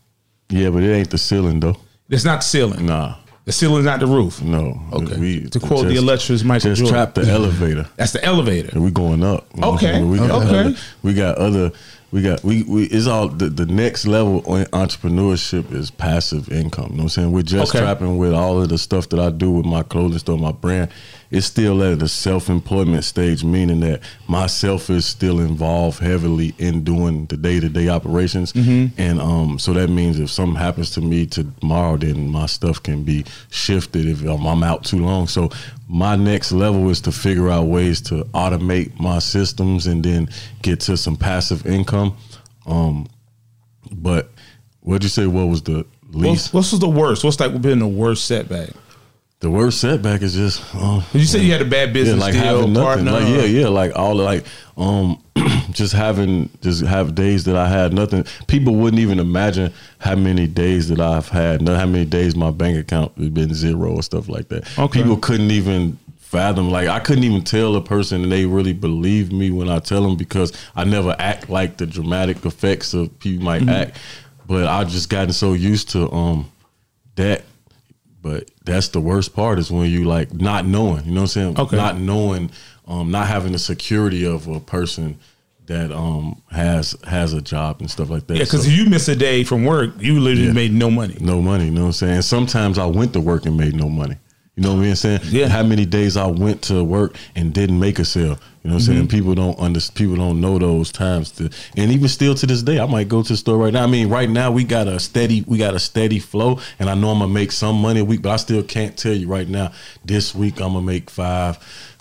Speaker 2: Yeah, but it ain't the ceiling though.
Speaker 4: It's not the ceiling.
Speaker 2: Nah.
Speaker 4: The ceiling's not the roof.
Speaker 2: No.
Speaker 4: Okay. To quote the illustrious Michael
Speaker 2: just
Speaker 4: Jordan.
Speaker 2: trap the elevator.
Speaker 4: That's the elevator.
Speaker 2: and we going up.
Speaker 4: Okay.
Speaker 2: We got
Speaker 4: okay.
Speaker 2: Other, we got other. We got we, we it's all the, the next level on entrepreneurship is passive income. You know what I'm saying? We're just
Speaker 4: Okay.
Speaker 2: trapping with all of the stuff that I do with my clothing store, my brand. It's still at the self employment stage, meaning that myself is still involved heavily in doing the day to day operations.
Speaker 4: Mm-hmm.
Speaker 2: And um, so that means if something happens to me tomorrow, then my stuff can be shifted if I'm, I'm out too long. So my next level is to figure out ways to automate my systems and then get to some passive income. Um, but what'd you say? What was the least?
Speaker 4: What's, what's the worst? What's like been the worst setback?
Speaker 2: The worst setback is just um,
Speaker 4: You said you had a bad business
Speaker 2: yeah, like
Speaker 4: deal,
Speaker 2: having nothing.
Speaker 4: partner.
Speaker 2: Like yeah, yeah, like all the, like um, just having just have days that I had nothing. People wouldn't even imagine how many days that I've had, not how many days my bank account has been zero or stuff like that.
Speaker 4: Okay.
Speaker 2: People couldn't even fathom. Like I couldn't even tell a person, and they really believe me when I tell them because I never act like the dramatic effects of people might
Speaker 4: Mm-hmm.
Speaker 2: act. But I just gotten so used to um that but that's the worst part is when you like not knowing, you know what I'm saying?
Speaker 4: Okay.
Speaker 2: Not knowing, um, not having the security of a person that um has has a job and stuff like that.
Speaker 4: Yeah, because
Speaker 2: So,
Speaker 4: if you miss a day from work, you literally
Speaker 2: Yeah.
Speaker 4: made no money.
Speaker 2: no money, you know what I'm saying? Sometimes I went to work and made no money. You know what I'm saying?
Speaker 4: Yeah.
Speaker 2: How many days I went to work and didn't make a sale. You know what I'm
Speaker 4: Mm-hmm.
Speaker 2: saying? People don't under, people don't know those times. To, and even still to this day, I might go to the store right now. I mean, right now we got a steady we got a steady flow, and I know I'm gonna make some money a week, but I still can't tell you right now. This week I'm gonna make five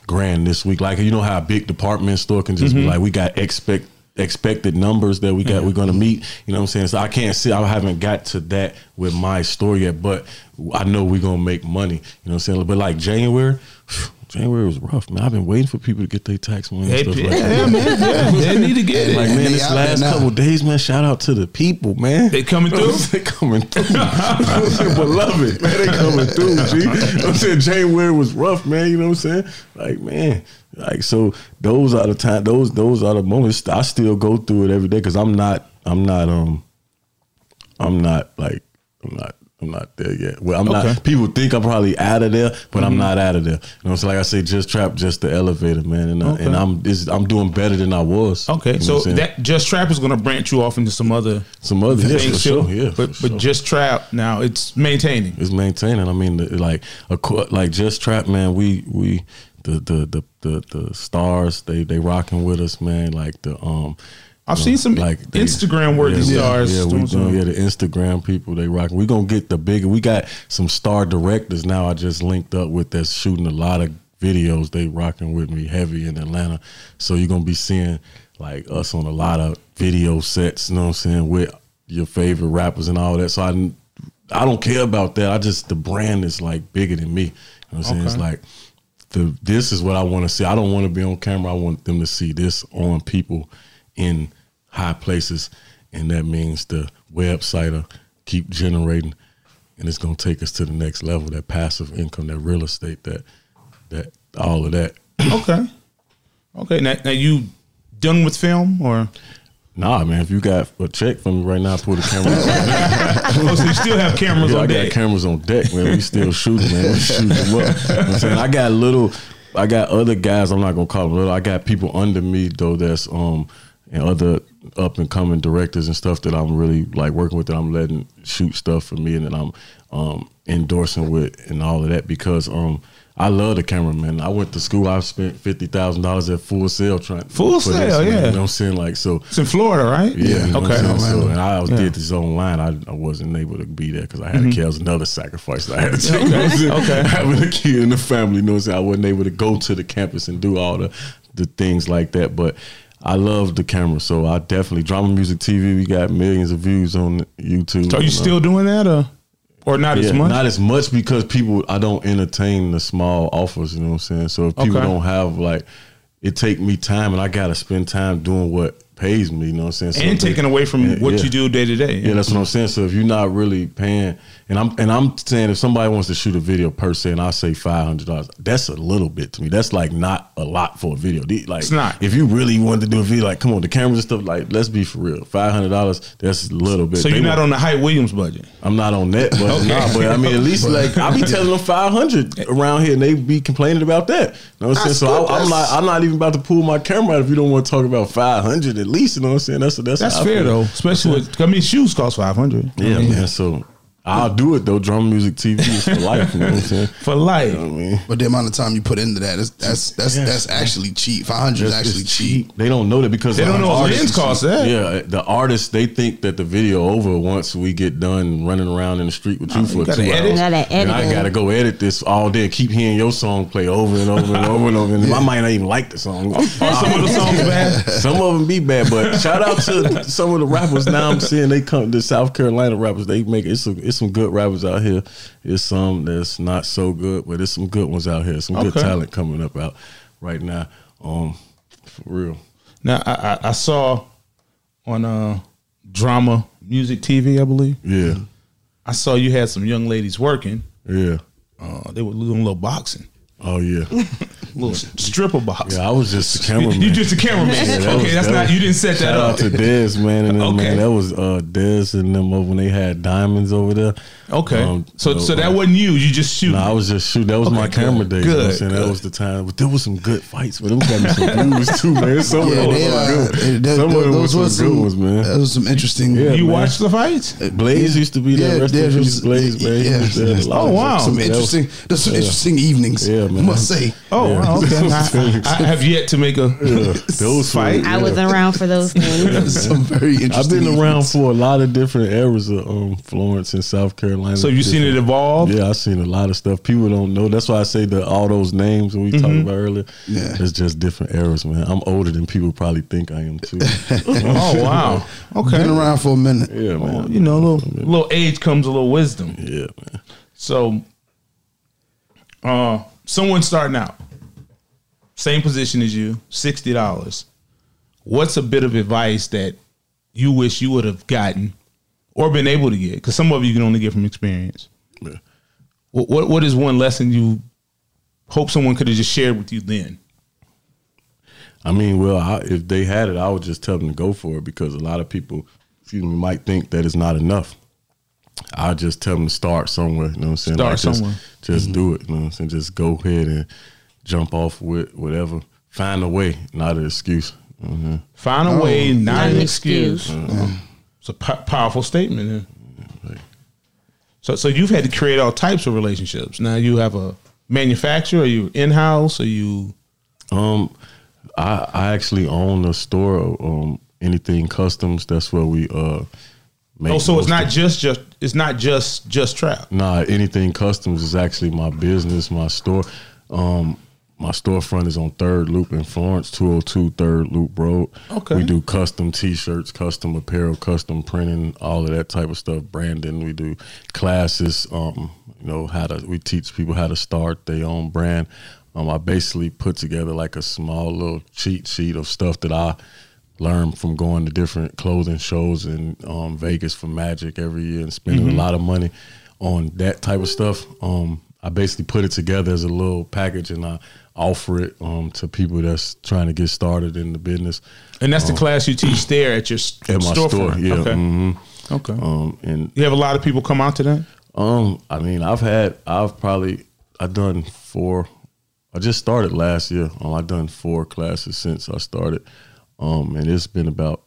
Speaker 2: grand this week. Like you know how a big department store can just be
Speaker 4: Mm-hmm.
Speaker 2: like, we got expect expected numbers that we got mm-hmm. we're gonna mm-hmm. meet. You know what I'm saying? So I can't see I haven't got to that with my store yet, but I know we're gonna make money. You know what I'm saying? But like January, January was rough, man. I've been waiting for people to get their tax money
Speaker 4: Hey,
Speaker 2: and stuff
Speaker 4: yeah,
Speaker 2: like that.
Speaker 4: man, yeah, they need to get it.
Speaker 2: Like man, this last couple days, man. Shout out to the people, man.
Speaker 4: They coming through?
Speaker 2: they coming through. Beloved, man. They coming through. G. You know what I'm saying January was rough, man. You know what I'm saying? Like man, like so. Those are the time. Those those are the moments. I still go through it every day because I'm not. I'm not. Um. I'm not like. I'm not. I'm not there yet. Well, I'm
Speaker 4: Okay.
Speaker 2: not. People think I'm probably out of there, but I'm not out of there. You know, so like I say, just trap, just the elevator, man, and I, and I'm I'm doing better than I was.
Speaker 4: Okay,
Speaker 2: You know
Speaker 4: so
Speaker 2: what I'm saying?
Speaker 4: that just trap is going to branch you off into some other
Speaker 2: some other yeah,
Speaker 4: things too.
Speaker 2: sure, yeah,
Speaker 4: but but just trap now it's maintaining.
Speaker 2: it's maintaining. I mean, like a like just trap, man. We we the the the the, the stars they they rocking with us, man. Like the um.
Speaker 4: I've seen some
Speaker 2: they-
Speaker 4: Instagram worthy
Speaker 2: yeah,
Speaker 4: stars.
Speaker 2: Yeah, we
Speaker 4: doing
Speaker 2: yeah, the Instagram people they rocking. We gonna get the bigger. We got some star directors now. I just linked up with that's shooting a lot of videos. They rocking with me heavy in Atlanta. So you're gonna be seeing like us on a lot of video sets. You know what I'm saying with your favorite rappers and all that. So I I don't care about that. I just the brand is like bigger than me. You know what I'm saying? It's like the this is what I want to see. I don't want to be on camera. I want them to see this on people in high places, and that means the website keep generating, and it's gonna take us to the next level. That passive income, that real estate, that that all of that.
Speaker 4: Okay. Okay. Now, now you done with film or?
Speaker 2: Nah, man. If you got a check from me right now, pull the camera.
Speaker 4: oh, so you still have cameras
Speaker 2: Yeah,
Speaker 4: on
Speaker 2: I
Speaker 4: deck?
Speaker 2: got cameras on deck, man. We still shooting, man. We shooting up. You know what I'm saying? I got little, I got other guys. I'm not gonna call them little. I got people under me though. That's um and other up and coming directors and stuff that I'm really like working with. That I'm letting shoot stuff for me, and that I'm um endorsing with and all of that because um. I love the cameraman. I went to school. I spent fifty thousand dollars at Full Sail trying
Speaker 4: Full Sail, yeah.
Speaker 2: You know what I'm saying? Like so,
Speaker 4: It's in Florida, right?
Speaker 2: yeah. You know
Speaker 4: Okay.
Speaker 2: So, and I
Speaker 4: Yeah.
Speaker 2: did this online. I, I wasn't able to be there because I had a kid. That was another sacrifice that I had to take. You know what I'm?
Speaker 4: Okay.
Speaker 2: Having a kid in the family, you know what I'm saying? I wasn't able to go to the campus and do all the, the things like that. But I love the camera. So I definitely, Drama Music TV, we got millions of views on YouTube.
Speaker 4: So are you
Speaker 2: know.
Speaker 4: still doing that or, or not
Speaker 2: Yeah,
Speaker 4: as much?
Speaker 2: Not as much because people I don't entertain the small offers, you know what I'm saying? So if people
Speaker 4: Okay.
Speaker 2: don't have like it take me time and I gotta spend time doing what pays me, you know what I'm saying? So
Speaker 4: and
Speaker 2: they-
Speaker 4: taking away from
Speaker 2: Yeah,
Speaker 4: what
Speaker 2: yeah.
Speaker 4: you do day to day.
Speaker 2: Yeah, that's what I'm saying. So if you're not really paying, and I'm and I'm saying if somebody wants to shoot a video per se, and I say five hundred dollars, that's a little bit to me. That's like not a lot for a video. Like
Speaker 4: It's not.
Speaker 2: If you really wanted to do a video, like come on, the cameras and stuff. Like let's be for real, five hundred dollars. That's a little bit.
Speaker 4: So
Speaker 2: They
Speaker 4: you're not
Speaker 2: want-
Speaker 4: on the Hype Williams budget.
Speaker 2: I'm not on that, but nah, but I mean, at least like I'll be telling them 500 around here, and they be complaining about that. You know what I'm saying? So. I, I'm not, I'm not even about to pull my camera out if you don't want to talk about 500 at least. You know what I'm saying? That's that's
Speaker 4: That's fair though, especially with. I mean, shoes cost five hundred.
Speaker 2: Yeah, man. So I'll do it though. Drama Music TV is for life. You know what I'm saying?
Speaker 4: for life.
Speaker 2: You know what I mean?
Speaker 5: But the amount of time you put into that is that's that's
Speaker 2: Yes.
Speaker 5: that's actually cheap. Five hundred is actually
Speaker 2: it's
Speaker 5: cheap.
Speaker 2: They don't know that because
Speaker 4: They don't know a
Speaker 2: artists-
Speaker 4: lens costs that.
Speaker 2: Yeah, the artists they think that the video over once we get done running around in the street with you for
Speaker 4: you gotta
Speaker 2: two
Speaker 4: edit?
Speaker 2: hours.
Speaker 3: Gotta
Speaker 2: And I gotta go edit this all day. Keep hearing your song play over and over and over and over. And I might not even like the song.
Speaker 4: Are some of the songs bad?
Speaker 2: Some of them be bad, but shout out to some of the rappers. Now I'm seeing they come the South Carolina rappers. They make it's some it's some good rappers out here. It's some that's not so good, but there's some good ones out here. Some good talent coming up out right now. Um, for real.
Speaker 4: Now I, I, I saw on uh drama music TV, I believe.
Speaker 2: Yeah,
Speaker 4: I saw you had some young ladies working.
Speaker 2: yeah.
Speaker 4: Uh, they were doing a little boxing,
Speaker 2: Oh yeah,
Speaker 4: little stripper box.
Speaker 2: yeah. I was just a cameraman.
Speaker 4: You just a cameraman.
Speaker 2: Yeah, that
Speaker 4: okay,
Speaker 2: was-
Speaker 4: that's
Speaker 2: that
Speaker 4: not.
Speaker 2: was-
Speaker 4: You didn't set that up.
Speaker 2: out to Dez, man, and them,
Speaker 4: Okay.
Speaker 2: man. That was uh, Dez and them over when they had diamonds over there.
Speaker 4: Okay,
Speaker 2: Um,
Speaker 4: so so that
Speaker 2: uh,
Speaker 4: wasn't you. You just shoot.
Speaker 2: No, I was just shooting. That was
Speaker 4: Okay,
Speaker 2: my
Speaker 4: good.
Speaker 2: camera days. you know I'm
Speaker 4: Good,
Speaker 2: saying? That was the time. But there was some good fights, but them got me some views too, man. Some
Speaker 5: Yeah,
Speaker 2: of them were
Speaker 5: uh,
Speaker 2: good.
Speaker 5: they- they-
Speaker 2: some of them
Speaker 5: those
Speaker 2: were
Speaker 5: were
Speaker 2: some good ones, man.
Speaker 5: That was some interesting.
Speaker 2: Yeah.
Speaker 4: you
Speaker 2: man.
Speaker 4: watched the fights?
Speaker 2: Blaze used to be there.
Speaker 5: Yeah,
Speaker 2: Rest
Speaker 5: yeah,
Speaker 2: in
Speaker 5: it
Speaker 2: peace,
Speaker 5: was-
Speaker 2: Blaze, man. He
Speaker 5: yeah,
Speaker 2: was there
Speaker 5: yeah.
Speaker 4: Oh, wow.
Speaker 5: Some interesting. There's some
Speaker 2: yeah.
Speaker 5: interesting evenings.
Speaker 2: Yeah,
Speaker 5: I
Speaker 2: man.
Speaker 5: must say.
Speaker 4: Oh, wow, okay. I, I, I have yet to make a
Speaker 2: those
Speaker 4: Fight?
Speaker 3: I wasn't around for those things.
Speaker 5: some very interesting.
Speaker 2: I've been around for a lot of different eras of um, Florence and South Carolina.
Speaker 4: So you seen it evolve?
Speaker 2: Yeah, I've seen a lot of stuff. People don't know. That's why I say that all those names that we talked about earlier.
Speaker 5: Yeah.
Speaker 2: it's just different eras, man. I'm older than people probably think I am too.
Speaker 4: Oh wow. Okay.
Speaker 5: Been around for a minute.
Speaker 2: yeah, man.
Speaker 4: You know, a little, little age comes a little wisdom.
Speaker 2: Yeah, man.
Speaker 4: So, uh, someone starting out, same position as you, sixty dollars. What's a bit of advice that you wish you would have gotten or been able to get? Because some of you can only get from experience.
Speaker 2: Yeah.
Speaker 4: What, what What is one lesson you hope someone could have just shared with you then?
Speaker 2: I mean, well, I, if they had it, I would just tell them to go for it because a lot of people, excuse me, might think that it's not enough. I just tell them to start somewhere. You know what I'm saying?
Speaker 4: Start
Speaker 2: just,
Speaker 4: somewhere.
Speaker 2: Just do it. You know what I'm saying? Just go ahead and jump off with whatever. Find a way, not an excuse. hmm
Speaker 4: Find a way, not,
Speaker 3: Not
Speaker 4: an
Speaker 3: an
Speaker 4: excuse.
Speaker 3: excuse.
Speaker 4: It's a po- powerful statement. So, so you've had to create all types of relationships. Now you have a manufacturer. Are you in house? Are you?
Speaker 2: Um, I I actually own a store. Um, anything customs. That's where we uh. Make
Speaker 4: Oh, so it's not just just it's not just just trap.
Speaker 2: Nah, anything customs is actually my business, my store. Um, my storefront is on Third Loop in Florence, 202 Third Loop Road.
Speaker 4: Okay.
Speaker 2: We do custom T-shirts, custom apparel, custom printing, all of that type of stuff. Branding. We do classes. Um, you know how to. We teach people how to start their own brand. Um, I basically put together like a small little cheat sheet of stuff that I learned from going to different clothing shows in um, Vegas for Magic every year and spending a lot of money on that type of stuff. Um, I basically put it together as a little package and I offer it um, to people that's trying to get started in the business
Speaker 4: And that's the class you teach there at your
Speaker 2: at my
Speaker 4: storefront.
Speaker 2: store. Yeah.
Speaker 4: Okay.
Speaker 2: hmm
Speaker 4: Okay.
Speaker 2: Um, and
Speaker 4: you have a lot of people come out to that.
Speaker 2: Um, I mean, I've had, I've probably, I've done four. I just started last year. Um, I've done four classes since I started. Um, and it's been about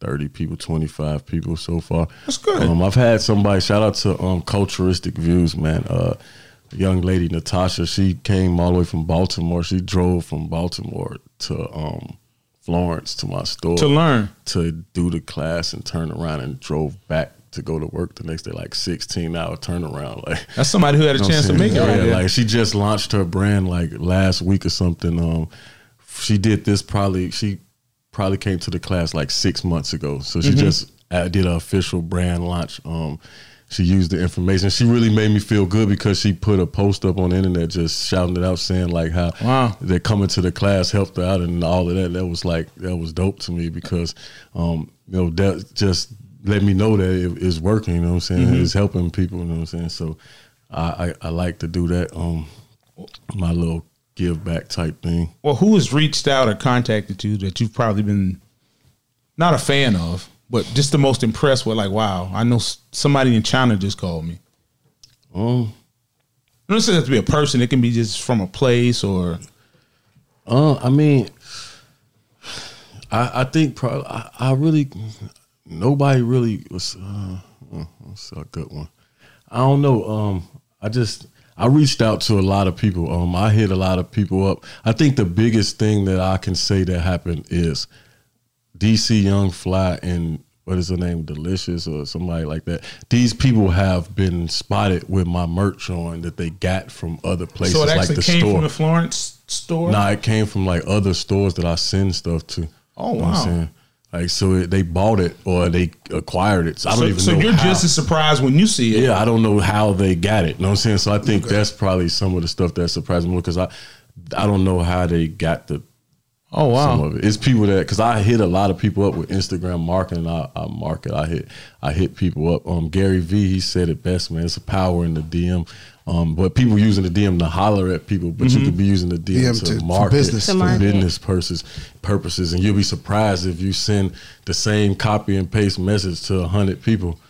Speaker 2: thirty people, twenty five people so far.
Speaker 4: That's good.
Speaker 2: Um, I've had somebody shout out to um Culturistic Views, man. Uh, young lady Natasha, she came all the way from Baltimore. She drove from Baltimore to um Florence to my store
Speaker 4: To learn.
Speaker 2: to do the class and turn around and drove back to go to work the next day, like 16 hour turnaround. Like
Speaker 4: That's somebody who had a chance to make it. Right
Speaker 2: Yeah,
Speaker 4: there.
Speaker 2: like she just launched her brand like last week or something. Um, she did this probably she probably came to the class like six months ago. So
Speaker 4: Mm-hmm.
Speaker 2: she just uh, did an official brand launch. Um, she used the information. She really made me feel good because she put a post up on the internet just shouting it out, saying like how
Speaker 4: Wow.
Speaker 2: they're coming to the class, helped her out, and all of that. That was like that was dope to me because um, you know that just let me know that it is working. You know what I'm saying?
Speaker 4: Mm-hmm.
Speaker 2: It's helping people. You know what I'm saying? So I, I, I like to do that. Um, my little give back type thing.
Speaker 4: Well, who has reached out or contacted you that you've probably been not a fan of, but just the most impressed with? Like, wow, I know somebody in China just called me.
Speaker 2: Um,
Speaker 4: It doesn't have to be a person. It can be just from a place or
Speaker 2: Uh, I mean, I I think probably I, I really nobody really was. Uh, uh, that's a good one. I don't know. Um, I just I reached out to a lot of people. Um, I hit a lot of people up. I think the biggest thing that I can say that happened is DC Young Fly and what is her name, Delicious or somebody like that. These people have been spotted with my merch on that they got from other places,
Speaker 4: so it
Speaker 2: like
Speaker 4: actually
Speaker 2: the
Speaker 4: came
Speaker 2: store.
Speaker 4: from the Florence store.
Speaker 2: Nah, it came from like other stores that I send stuff to.
Speaker 4: Oh,
Speaker 2: You know what I'm
Speaker 4: wow.
Speaker 2: saying? Like so, it, they bought it or they acquired it. So I don't
Speaker 4: so,
Speaker 2: even
Speaker 4: so you're
Speaker 2: how.
Speaker 4: just as surprised when you see it.
Speaker 2: yeah, I don't know how they got it. You know what I'm saying? So I think that's probably some of the stuff that surprised me because I, I don't know how they got the
Speaker 4: Oh wow!
Speaker 2: some
Speaker 4: wow.
Speaker 2: of it. It's people that because I hit a lot of people up with Instagram marketing. I, I market. I hit I hit people up. Um, Gary V. He said it best, man. It's a power in the DM. Um, but people using the DM to holler at people, but you could be using the DM,
Speaker 5: DM
Speaker 2: to,
Speaker 5: to- for
Speaker 2: market
Speaker 5: business.
Speaker 3: To
Speaker 2: for
Speaker 3: market.
Speaker 2: business purposes, purposes, and you'll be surprised if you send the same copy and paste message to hundred people.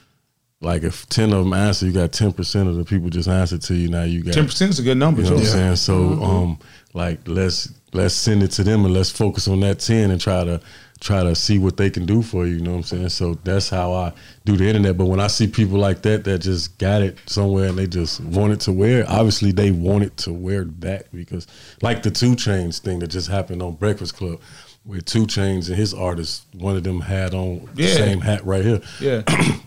Speaker 2: Like if ten of them answer, you got ten percent of the people just answer to you. Now you got
Speaker 4: Ten percent is a good number.
Speaker 2: you know
Speaker 4: too.
Speaker 2: what I'm saying? So um like let's let's send it to them and let's focus on that 10 and try to try to see what they can do for you, you know what I'm saying? So that's how I do the internet. But when I see people like that that just got it somewhere and they just wanted to wear it, obviously they wanted to wear that because like the 2 Chainz thing that just happened on Breakfast Club with 2 Chainz and his artist, one of them had on the same hat right here.
Speaker 4: Yeah.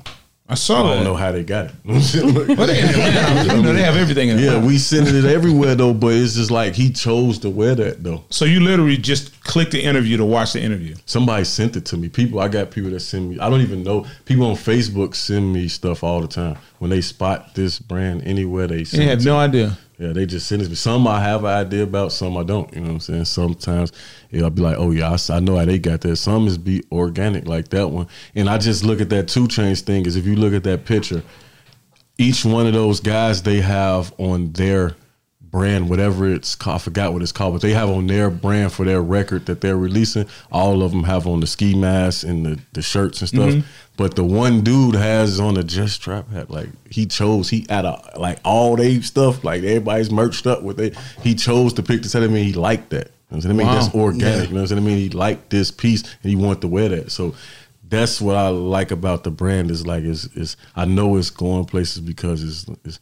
Speaker 4: I saw
Speaker 2: I don't know how they got it.
Speaker 4: But they, you know, they have everything in.
Speaker 2: Yeah, we sending it everywhere though, but it's just like he chose to wear that though.
Speaker 4: So you literally just click the interview to watch the interview.
Speaker 2: Somebody sent it to me. People, I got people that send me. I don't even know. People on Facebook send me stuff all the time when they spot this brand anywhere. They it
Speaker 4: have no idea.
Speaker 2: Yeah, they just send it. Some I have an idea about, some I don't. You know what I'm saying? Sometimes I'll be like, oh yeah, I know how they got that. Some is be organic like that one. And I just look at that 2 Chainz thing. Is if you look at that picture, each one of those guys they have on their brand, whatever it's called, I forgot what it's called, but they have on their brand for their record that they're releasing. All of them have on the ski masks and the, the shirts and stuff.
Speaker 4: Mm-hmm.
Speaker 2: But the one dude has on a just trap hat. Like he chose, he had a like all they stuff, like everybody's merched up with it. He chose to pick this hat. I mean, he liked that. You know what I'm saying? I mean,
Speaker 4: Wow.
Speaker 2: that's organic.
Speaker 5: Yeah.
Speaker 2: You know what I'm saying? I mean, he liked this piece and he wanted to wear that. So that's what I like about the brand is like is is I know it's going places because it's it's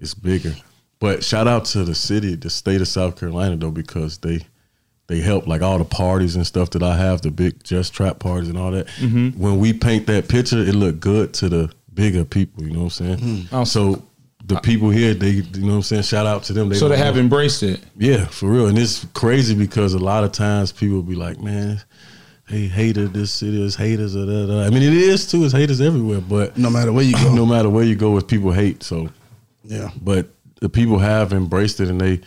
Speaker 2: it's bigger. But shout out to the city, the state of South Carolina though, because they they help like all the parties and stuff that I have, the big just trap parties and all that.
Speaker 4: Mm-hmm.
Speaker 2: When we paint that picture, it looked good to the bigger people. You know what I'm saying?
Speaker 4: Mm-hmm.
Speaker 2: So the people here, they you know what I'm saying. Shout out to them.
Speaker 4: So they have
Speaker 2: know.
Speaker 4: embraced it.
Speaker 2: Yeah, for real. And it's crazy because a lot of times people be like, man, hey, hater, this city is haters. Or da, da. I mean, it is too. It's haters everywhere. But
Speaker 5: No matter where you go.
Speaker 2: no matter where you go, it's people hate. So,
Speaker 5: Yeah.
Speaker 2: but the people have embraced it and they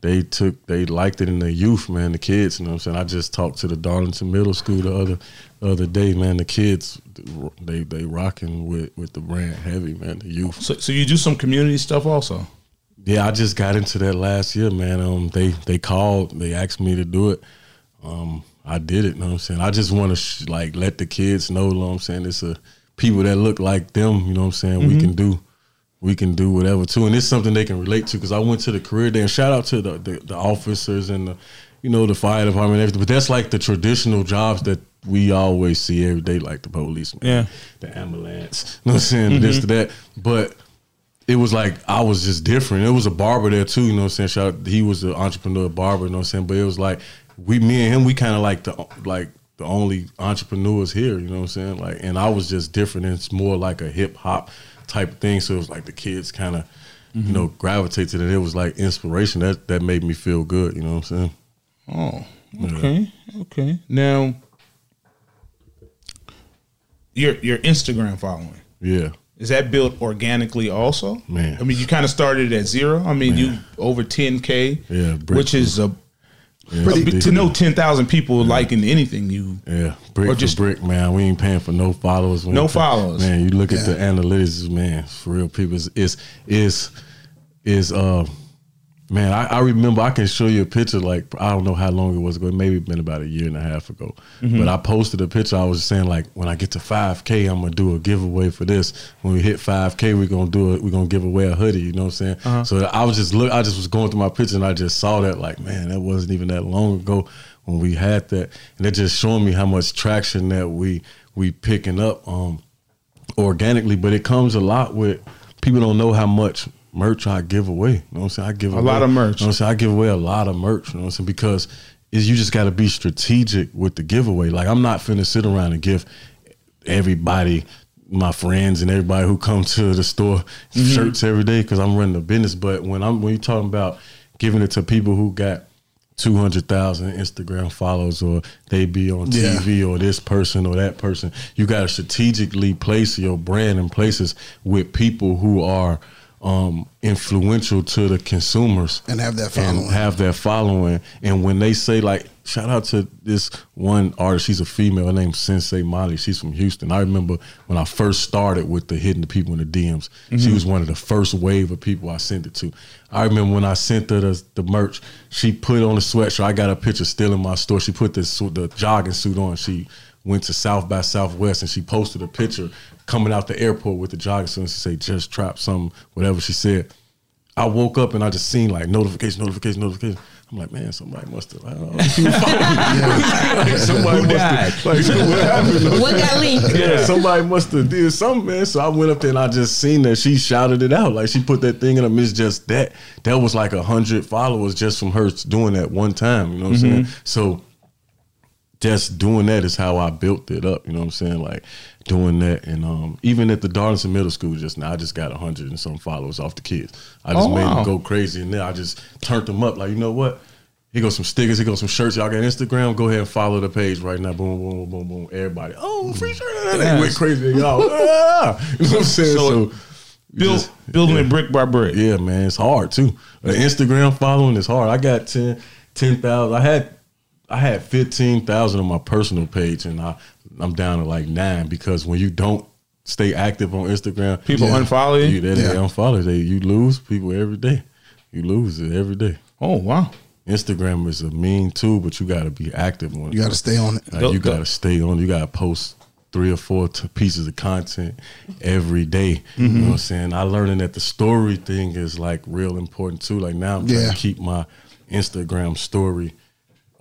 Speaker 2: they took they liked it in the youth, man, the kids, you know what I'm saying? I just talked to the Darlington Middle School the other the other day, man. The kids they they rocking with with the brand heavy, man, the youth.
Speaker 4: So, so you do some community stuff also.
Speaker 2: Yeah, I just got into that last year, man. Um, they they called, they asked me to do it. Um, I did it. You know what I'm saying? I just want to sh- like let the kids know. You know what I'm saying? It's a people that look like them. You know what I'm saying? We can do, we can do whatever too, and it's something they can relate to. Because I went to the career day, and shout out to the, the the officers and the, you know, the fire department, and everything. But that's like the traditional jobs that we always see every day, like the police,
Speaker 4: Yeah.
Speaker 2: the ambulance. You know what I'm saying? This to that, but it was like I was just different. It was a barber there too, you know what I'm saying? Shout out, he was an entrepreneur barber, you know what I'm saying? But it was like we me and him, we kinda like the like the only entrepreneurs here, you know what I'm saying? Like and I was just different. It's more like a hip hop type of thing. So it was like the kids kinda, you mm-hmm. know, gravitate to it. It was like inspiration. That that made me feel good, you know what I'm saying?
Speaker 4: Oh, okay, okay. Now, your your Instagram following
Speaker 2: Yeah.
Speaker 4: is that built organically also?
Speaker 2: Man.
Speaker 4: I mean, you kind of started at zero. I mean, you over ten k.
Speaker 2: Yeah,
Speaker 4: which is a,
Speaker 2: Yeah,
Speaker 4: bit- to know ten thousand people liking anything you.
Speaker 2: Yeah, brick
Speaker 4: Or just-
Speaker 2: brick, man. We ain't paying for no followers. We
Speaker 4: No followers.
Speaker 2: man. You look at the analytics, man. For real, people is is is, is uh, man. I, I remember I can show you a picture. Like I don't know how long it was ago. Maybe been about a year and a half ago.
Speaker 4: Mm-hmm.
Speaker 2: But I posted a picture. I was saying like when I get to five k, I'm gonna do a giveaway for this. When we hit five k, we're gonna do it. We're gonna give away a hoodie. You know what I'm saying?
Speaker 4: Uh-huh.
Speaker 2: So I was just look. I just was going through my picture and I just saw that. Like man, that wasn't even that long ago when we had that, and it just showing me how much traction that we we picking up um organically. But it comes a lot with people don't know how much merch I give away. You know what I'm saying? I give
Speaker 4: A
Speaker 2: away,
Speaker 4: lot of merch.
Speaker 2: You know what I'm saying? I give away a lot of merch. You know what I'm saying? Because is you just got to be strategic with the giveaway. Like I'm not finna sit around and give everybody. My friends and everybody who come to the store mm-hmm. shirts every day because I'm running a business. But when I'm when you talking about giving it to people who got two hundred thousand Instagram followers, or they be on
Speaker 5: Yeah.
Speaker 2: TV, or this person or that person. You got to strategically place your brand in places with people who are um, influential to the consumers
Speaker 5: And have that following.
Speaker 2: and have that following. And when they say like, shout out to this one artist, she's a female her name's Sensei Molly. She's from Houston. I remember when I first started with the hitting the people in the DMs. She was one of the first wave of people I sent it to. I remember when I sent her the, the merch, she put on a sweatshirt. I got a picture still in my store. She put this the jogging suit on. She went to South by Southwest and she posted a picture coming out the airport with the jogging suit. And she said, just trap something, whatever she said. I woke up and I just seen like notification, notification, notification. I'm like, man, somebody must have. I don't know, people following me. Like, somebody
Speaker 4: Who
Speaker 2: must
Speaker 4: died?
Speaker 2: have. Like, what happened?
Speaker 3: What got leaked?
Speaker 2: Yeah, somebody must have did something, man. So I went up there and I just seen that she shouted it out. Like she put that thing in them. It's just that. That was like a hundred followers just from her doing that one time. You know what I'm mm-hmm. saying? So just doing that is how I built it up. You know what I'm saying? Like doing that, and um, even at the Darlington Middle School just now, I just got a hundred and some followers off the kids. I just
Speaker 4: Oh,
Speaker 2: made
Speaker 4: wow.
Speaker 2: them go crazy, and then I just turned them up. Like you know what? Here goes some stickers. Here goes some shirts. Y'all got Instagram? Go ahead and follow the page right now. Boom, boom, boom, boom. Everybody, oh, free shirt. They went crazy, y'all. Ah! You know what I'm saying?
Speaker 4: So,
Speaker 2: So,
Speaker 4: Build,
Speaker 2: just-
Speaker 4: building
Speaker 2: yeah.
Speaker 4: it brick by brick.
Speaker 2: Yeah, man, it's hard too. Uh, Instagram following is hard. I got 10 10,000. I had I had fifteen thousand on my personal page, and I I'm down to like nine because when you don't stay active on Instagram,
Speaker 4: People
Speaker 5: Yeah.
Speaker 4: unfollow you.
Speaker 2: you they, they
Speaker 5: Yeah.
Speaker 2: unfollow. They you lose people every day. You lose it every day.
Speaker 4: Oh wow.
Speaker 2: Instagram is a mean tool, but you got to be active on it.
Speaker 5: You got to stay on it.
Speaker 2: Like, you got to stay on. You got to post three or four t- pieces of content every day. You know mm-hmm. what I'm saying? I learning that the story thing is like real important too. Like now I'm trying
Speaker 5: Yeah.
Speaker 2: to keep my Instagram story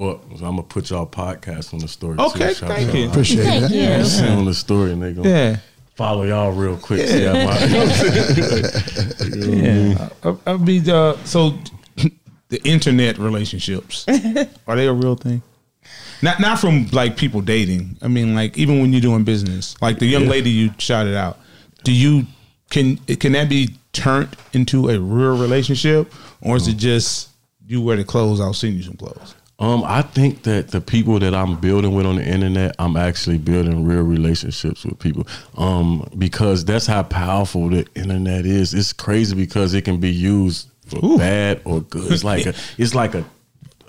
Speaker 2: up. So I'm gonna put y'all podcast on the story. too.
Speaker 4: Okay,
Speaker 2: Shout
Speaker 4: thank
Speaker 2: y'all
Speaker 4: you.
Speaker 5: Appreciate
Speaker 3: Thank
Speaker 5: that.
Speaker 3: you.
Speaker 2: I'm saying on the story, and they gonna
Speaker 4: Yeah.
Speaker 2: follow y'all real quick. See how my- you know what I'm?
Speaker 4: Yeah. I, I mean, uh, so the internet relationships are they a real thing? Not not from like people dating. I mean, like even when you're doing business, like the young
Speaker 2: Yeah.
Speaker 4: lady you shouted out. Do you can can that be turned into a real relationship, or is it just you wear the clothes? I'll send you some clothes.
Speaker 2: Um, I think that the people that I'm building with on the internet, I'm actually building real relationships with people. Um, because that's how powerful the internet is. It's crazy because it can be used for
Speaker 4: Ooh.
Speaker 2: bad or good. It's like a, it's like a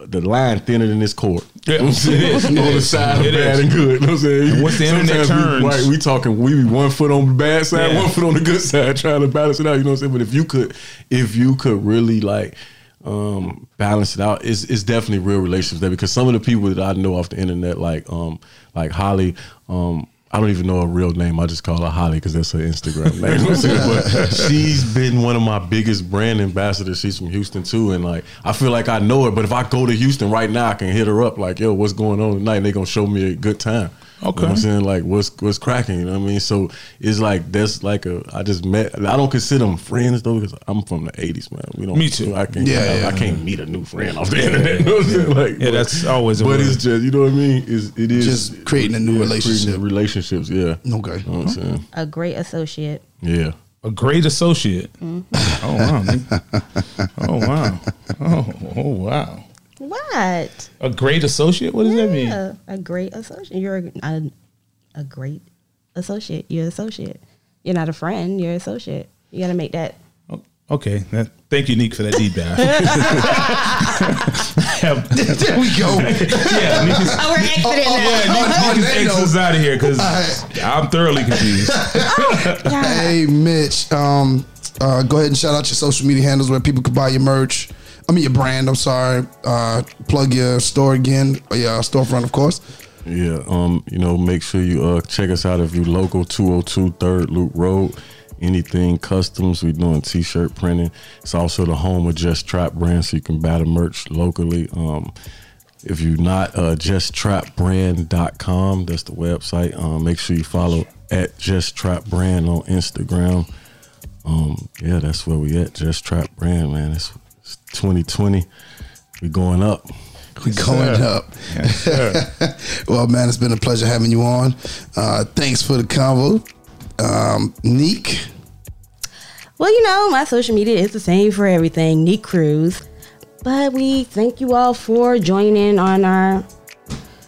Speaker 2: the line thinner than this court.
Speaker 4: Yeah,
Speaker 2: You know what I'm saying?
Speaker 4: it is,
Speaker 2: on the side of bad
Speaker 4: is.
Speaker 2: and good. You know what I'm saying?
Speaker 4: And once the internet turns-
Speaker 2: we, right, we talking we be one foot on the bad side,
Speaker 4: Yeah.
Speaker 2: one foot on the good side, trying to balance it out. You know what I'm saying? But if you could, if you could really like um balance it out, it's it's definitely real relationships there because some of the people that I know off the internet, like um like Holly, um. I don't even know her real name. I just call her Holly because that's her Instagram name. You know what I'm saying? but she's been one of my biggest brand ambassadors. She's from Houston too, and like I feel like I know her. But if I go to Houston right now, I can hit her up like, "Yo, what's going on tonight?" And they gonna show me a good time. You know
Speaker 4: Okay.
Speaker 2: what I'm saying? Like what's what's cracking, you know what I mean? So it's like that's like a I just met I don't consider them friends though, because I'm from the eighties, man. We don't
Speaker 4: Me too.
Speaker 2: I can't
Speaker 5: Yeah,
Speaker 2: I,
Speaker 5: yeah.
Speaker 2: I can't meet a new friend off the internet. You know what I'm saying? Like
Speaker 4: Yeah, that's always a
Speaker 2: But
Speaker 4: word.
Speaker 2: it's just you know what I mean? Is it is
Speaker 5: Just creating a new
Speaker 2: yeah,
Speaker 5: relationship.
Speaker 2: creating relationships, yeah.
Speaker 5: Okay.
Speaker 2: You know what I'm saying?
Speaker 3: A great associate.
Speaker 2: Yeah.
Speaker 4: A great associate. Mm-hmm. Oh wow. nigga. Oh wow. Oh, oh wow.
Speaker 3: What?
Speaker 4: A great associate? What does that mean?
Speaker 3: A great associate. You're a, a, a great associate. You're an associate. You're not a friend. You're an associate. You got to make that.
Speaker 4: Oh, Okay. That, thank you, Nick, for that deep dive.
Speaker 5: there we go.
Speaker 4: Nick
Speaker 3: Oh, we're exiting
Speaker 5: oh,
Speaker 3: now.
Speaker 4: Yeah, Nick,
Speaker 5: Oh,
Speaker 4: Nick is
Speaker 5: they
Speaker 4: out of here because I'm thoroughly confused.
Speaker 5: Hey, Mitch. Um, uh, go ahead and shout out your social media handles where people can buy your merch. I mean, your brand. I'm sorry. Uh, plug your store again. Your storefront, of course.
Speaker 2: Yeah, um, you know, make sure you uh check us out if you local 202 Third Loop Road. Anything customs, we doing t-shirt printing. It's also the home of Just Trap brand, so you can buy the merch locally. Um, if you're not uh, justtrapbrand.com, that's the website. Um, make sure you follow at Just Trap Brand on Instagram. Um, yeah, that's where we at. Just Trap Brand, man. It's 2020. We're going up.
Speaker 5: We're going up. well, man, it's been a pleasure having you on. Uh, thanks for the convo. Um, Neek.
Speaker 3: Well, you know, my social media is the same for everything. Neek Cruz. But we thank you all for joining on our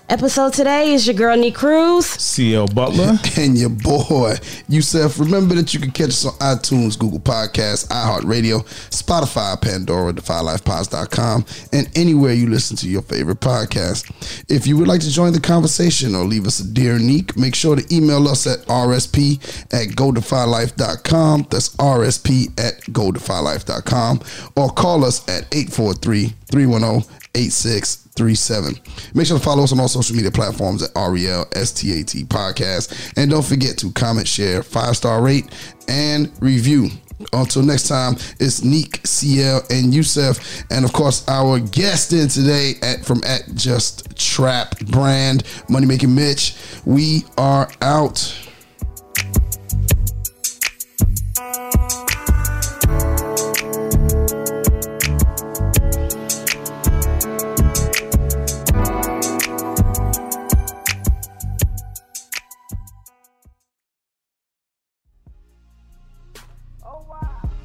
Speaker 3: episode today. is your girl, Neek Cruz.
Speaker 4: CL Butler.
Speaker 5: and your boy Yusef. Remember that you can catch us on iTunes, Google Podcasts, iHeartRadio, Spotify, Pandora, DefyLifePods.com, and anywhere you listen to your favorite podcast. If you would like to join the conversation or leave us a dear Neek, make sure to email us at rsp at godefylife.com. That's rsp at godefylife.com or call us at 843 310 8637. Make sure to follow us on all social media platforms at REL STAT Podcast. And don't forget to comment, share, five star rate, and review. Until next time, it's Neek, CL, and Yusef. And of course, our guest in today at from at Just Trap Brand, Money Making Mitch. We are out.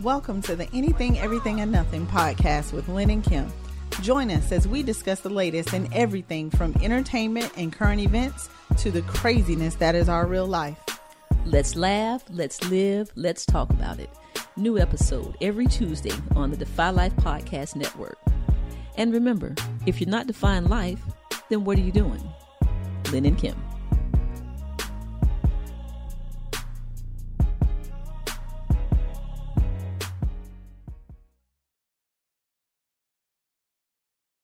Speaker 7: Welcome to the Anything, Everything, and Nothing podcast with Lynn and Kim. Join us as we discuss the latest in everything from entertainment and current events to the craziness that is our real life.
Speaker 8: Let's laugh, let's live, let's talk about it. New episode every Tuesday on the Defy Life Podcast Network. And remember, if you're not defying life, then what are you doing? Lynn and Kim.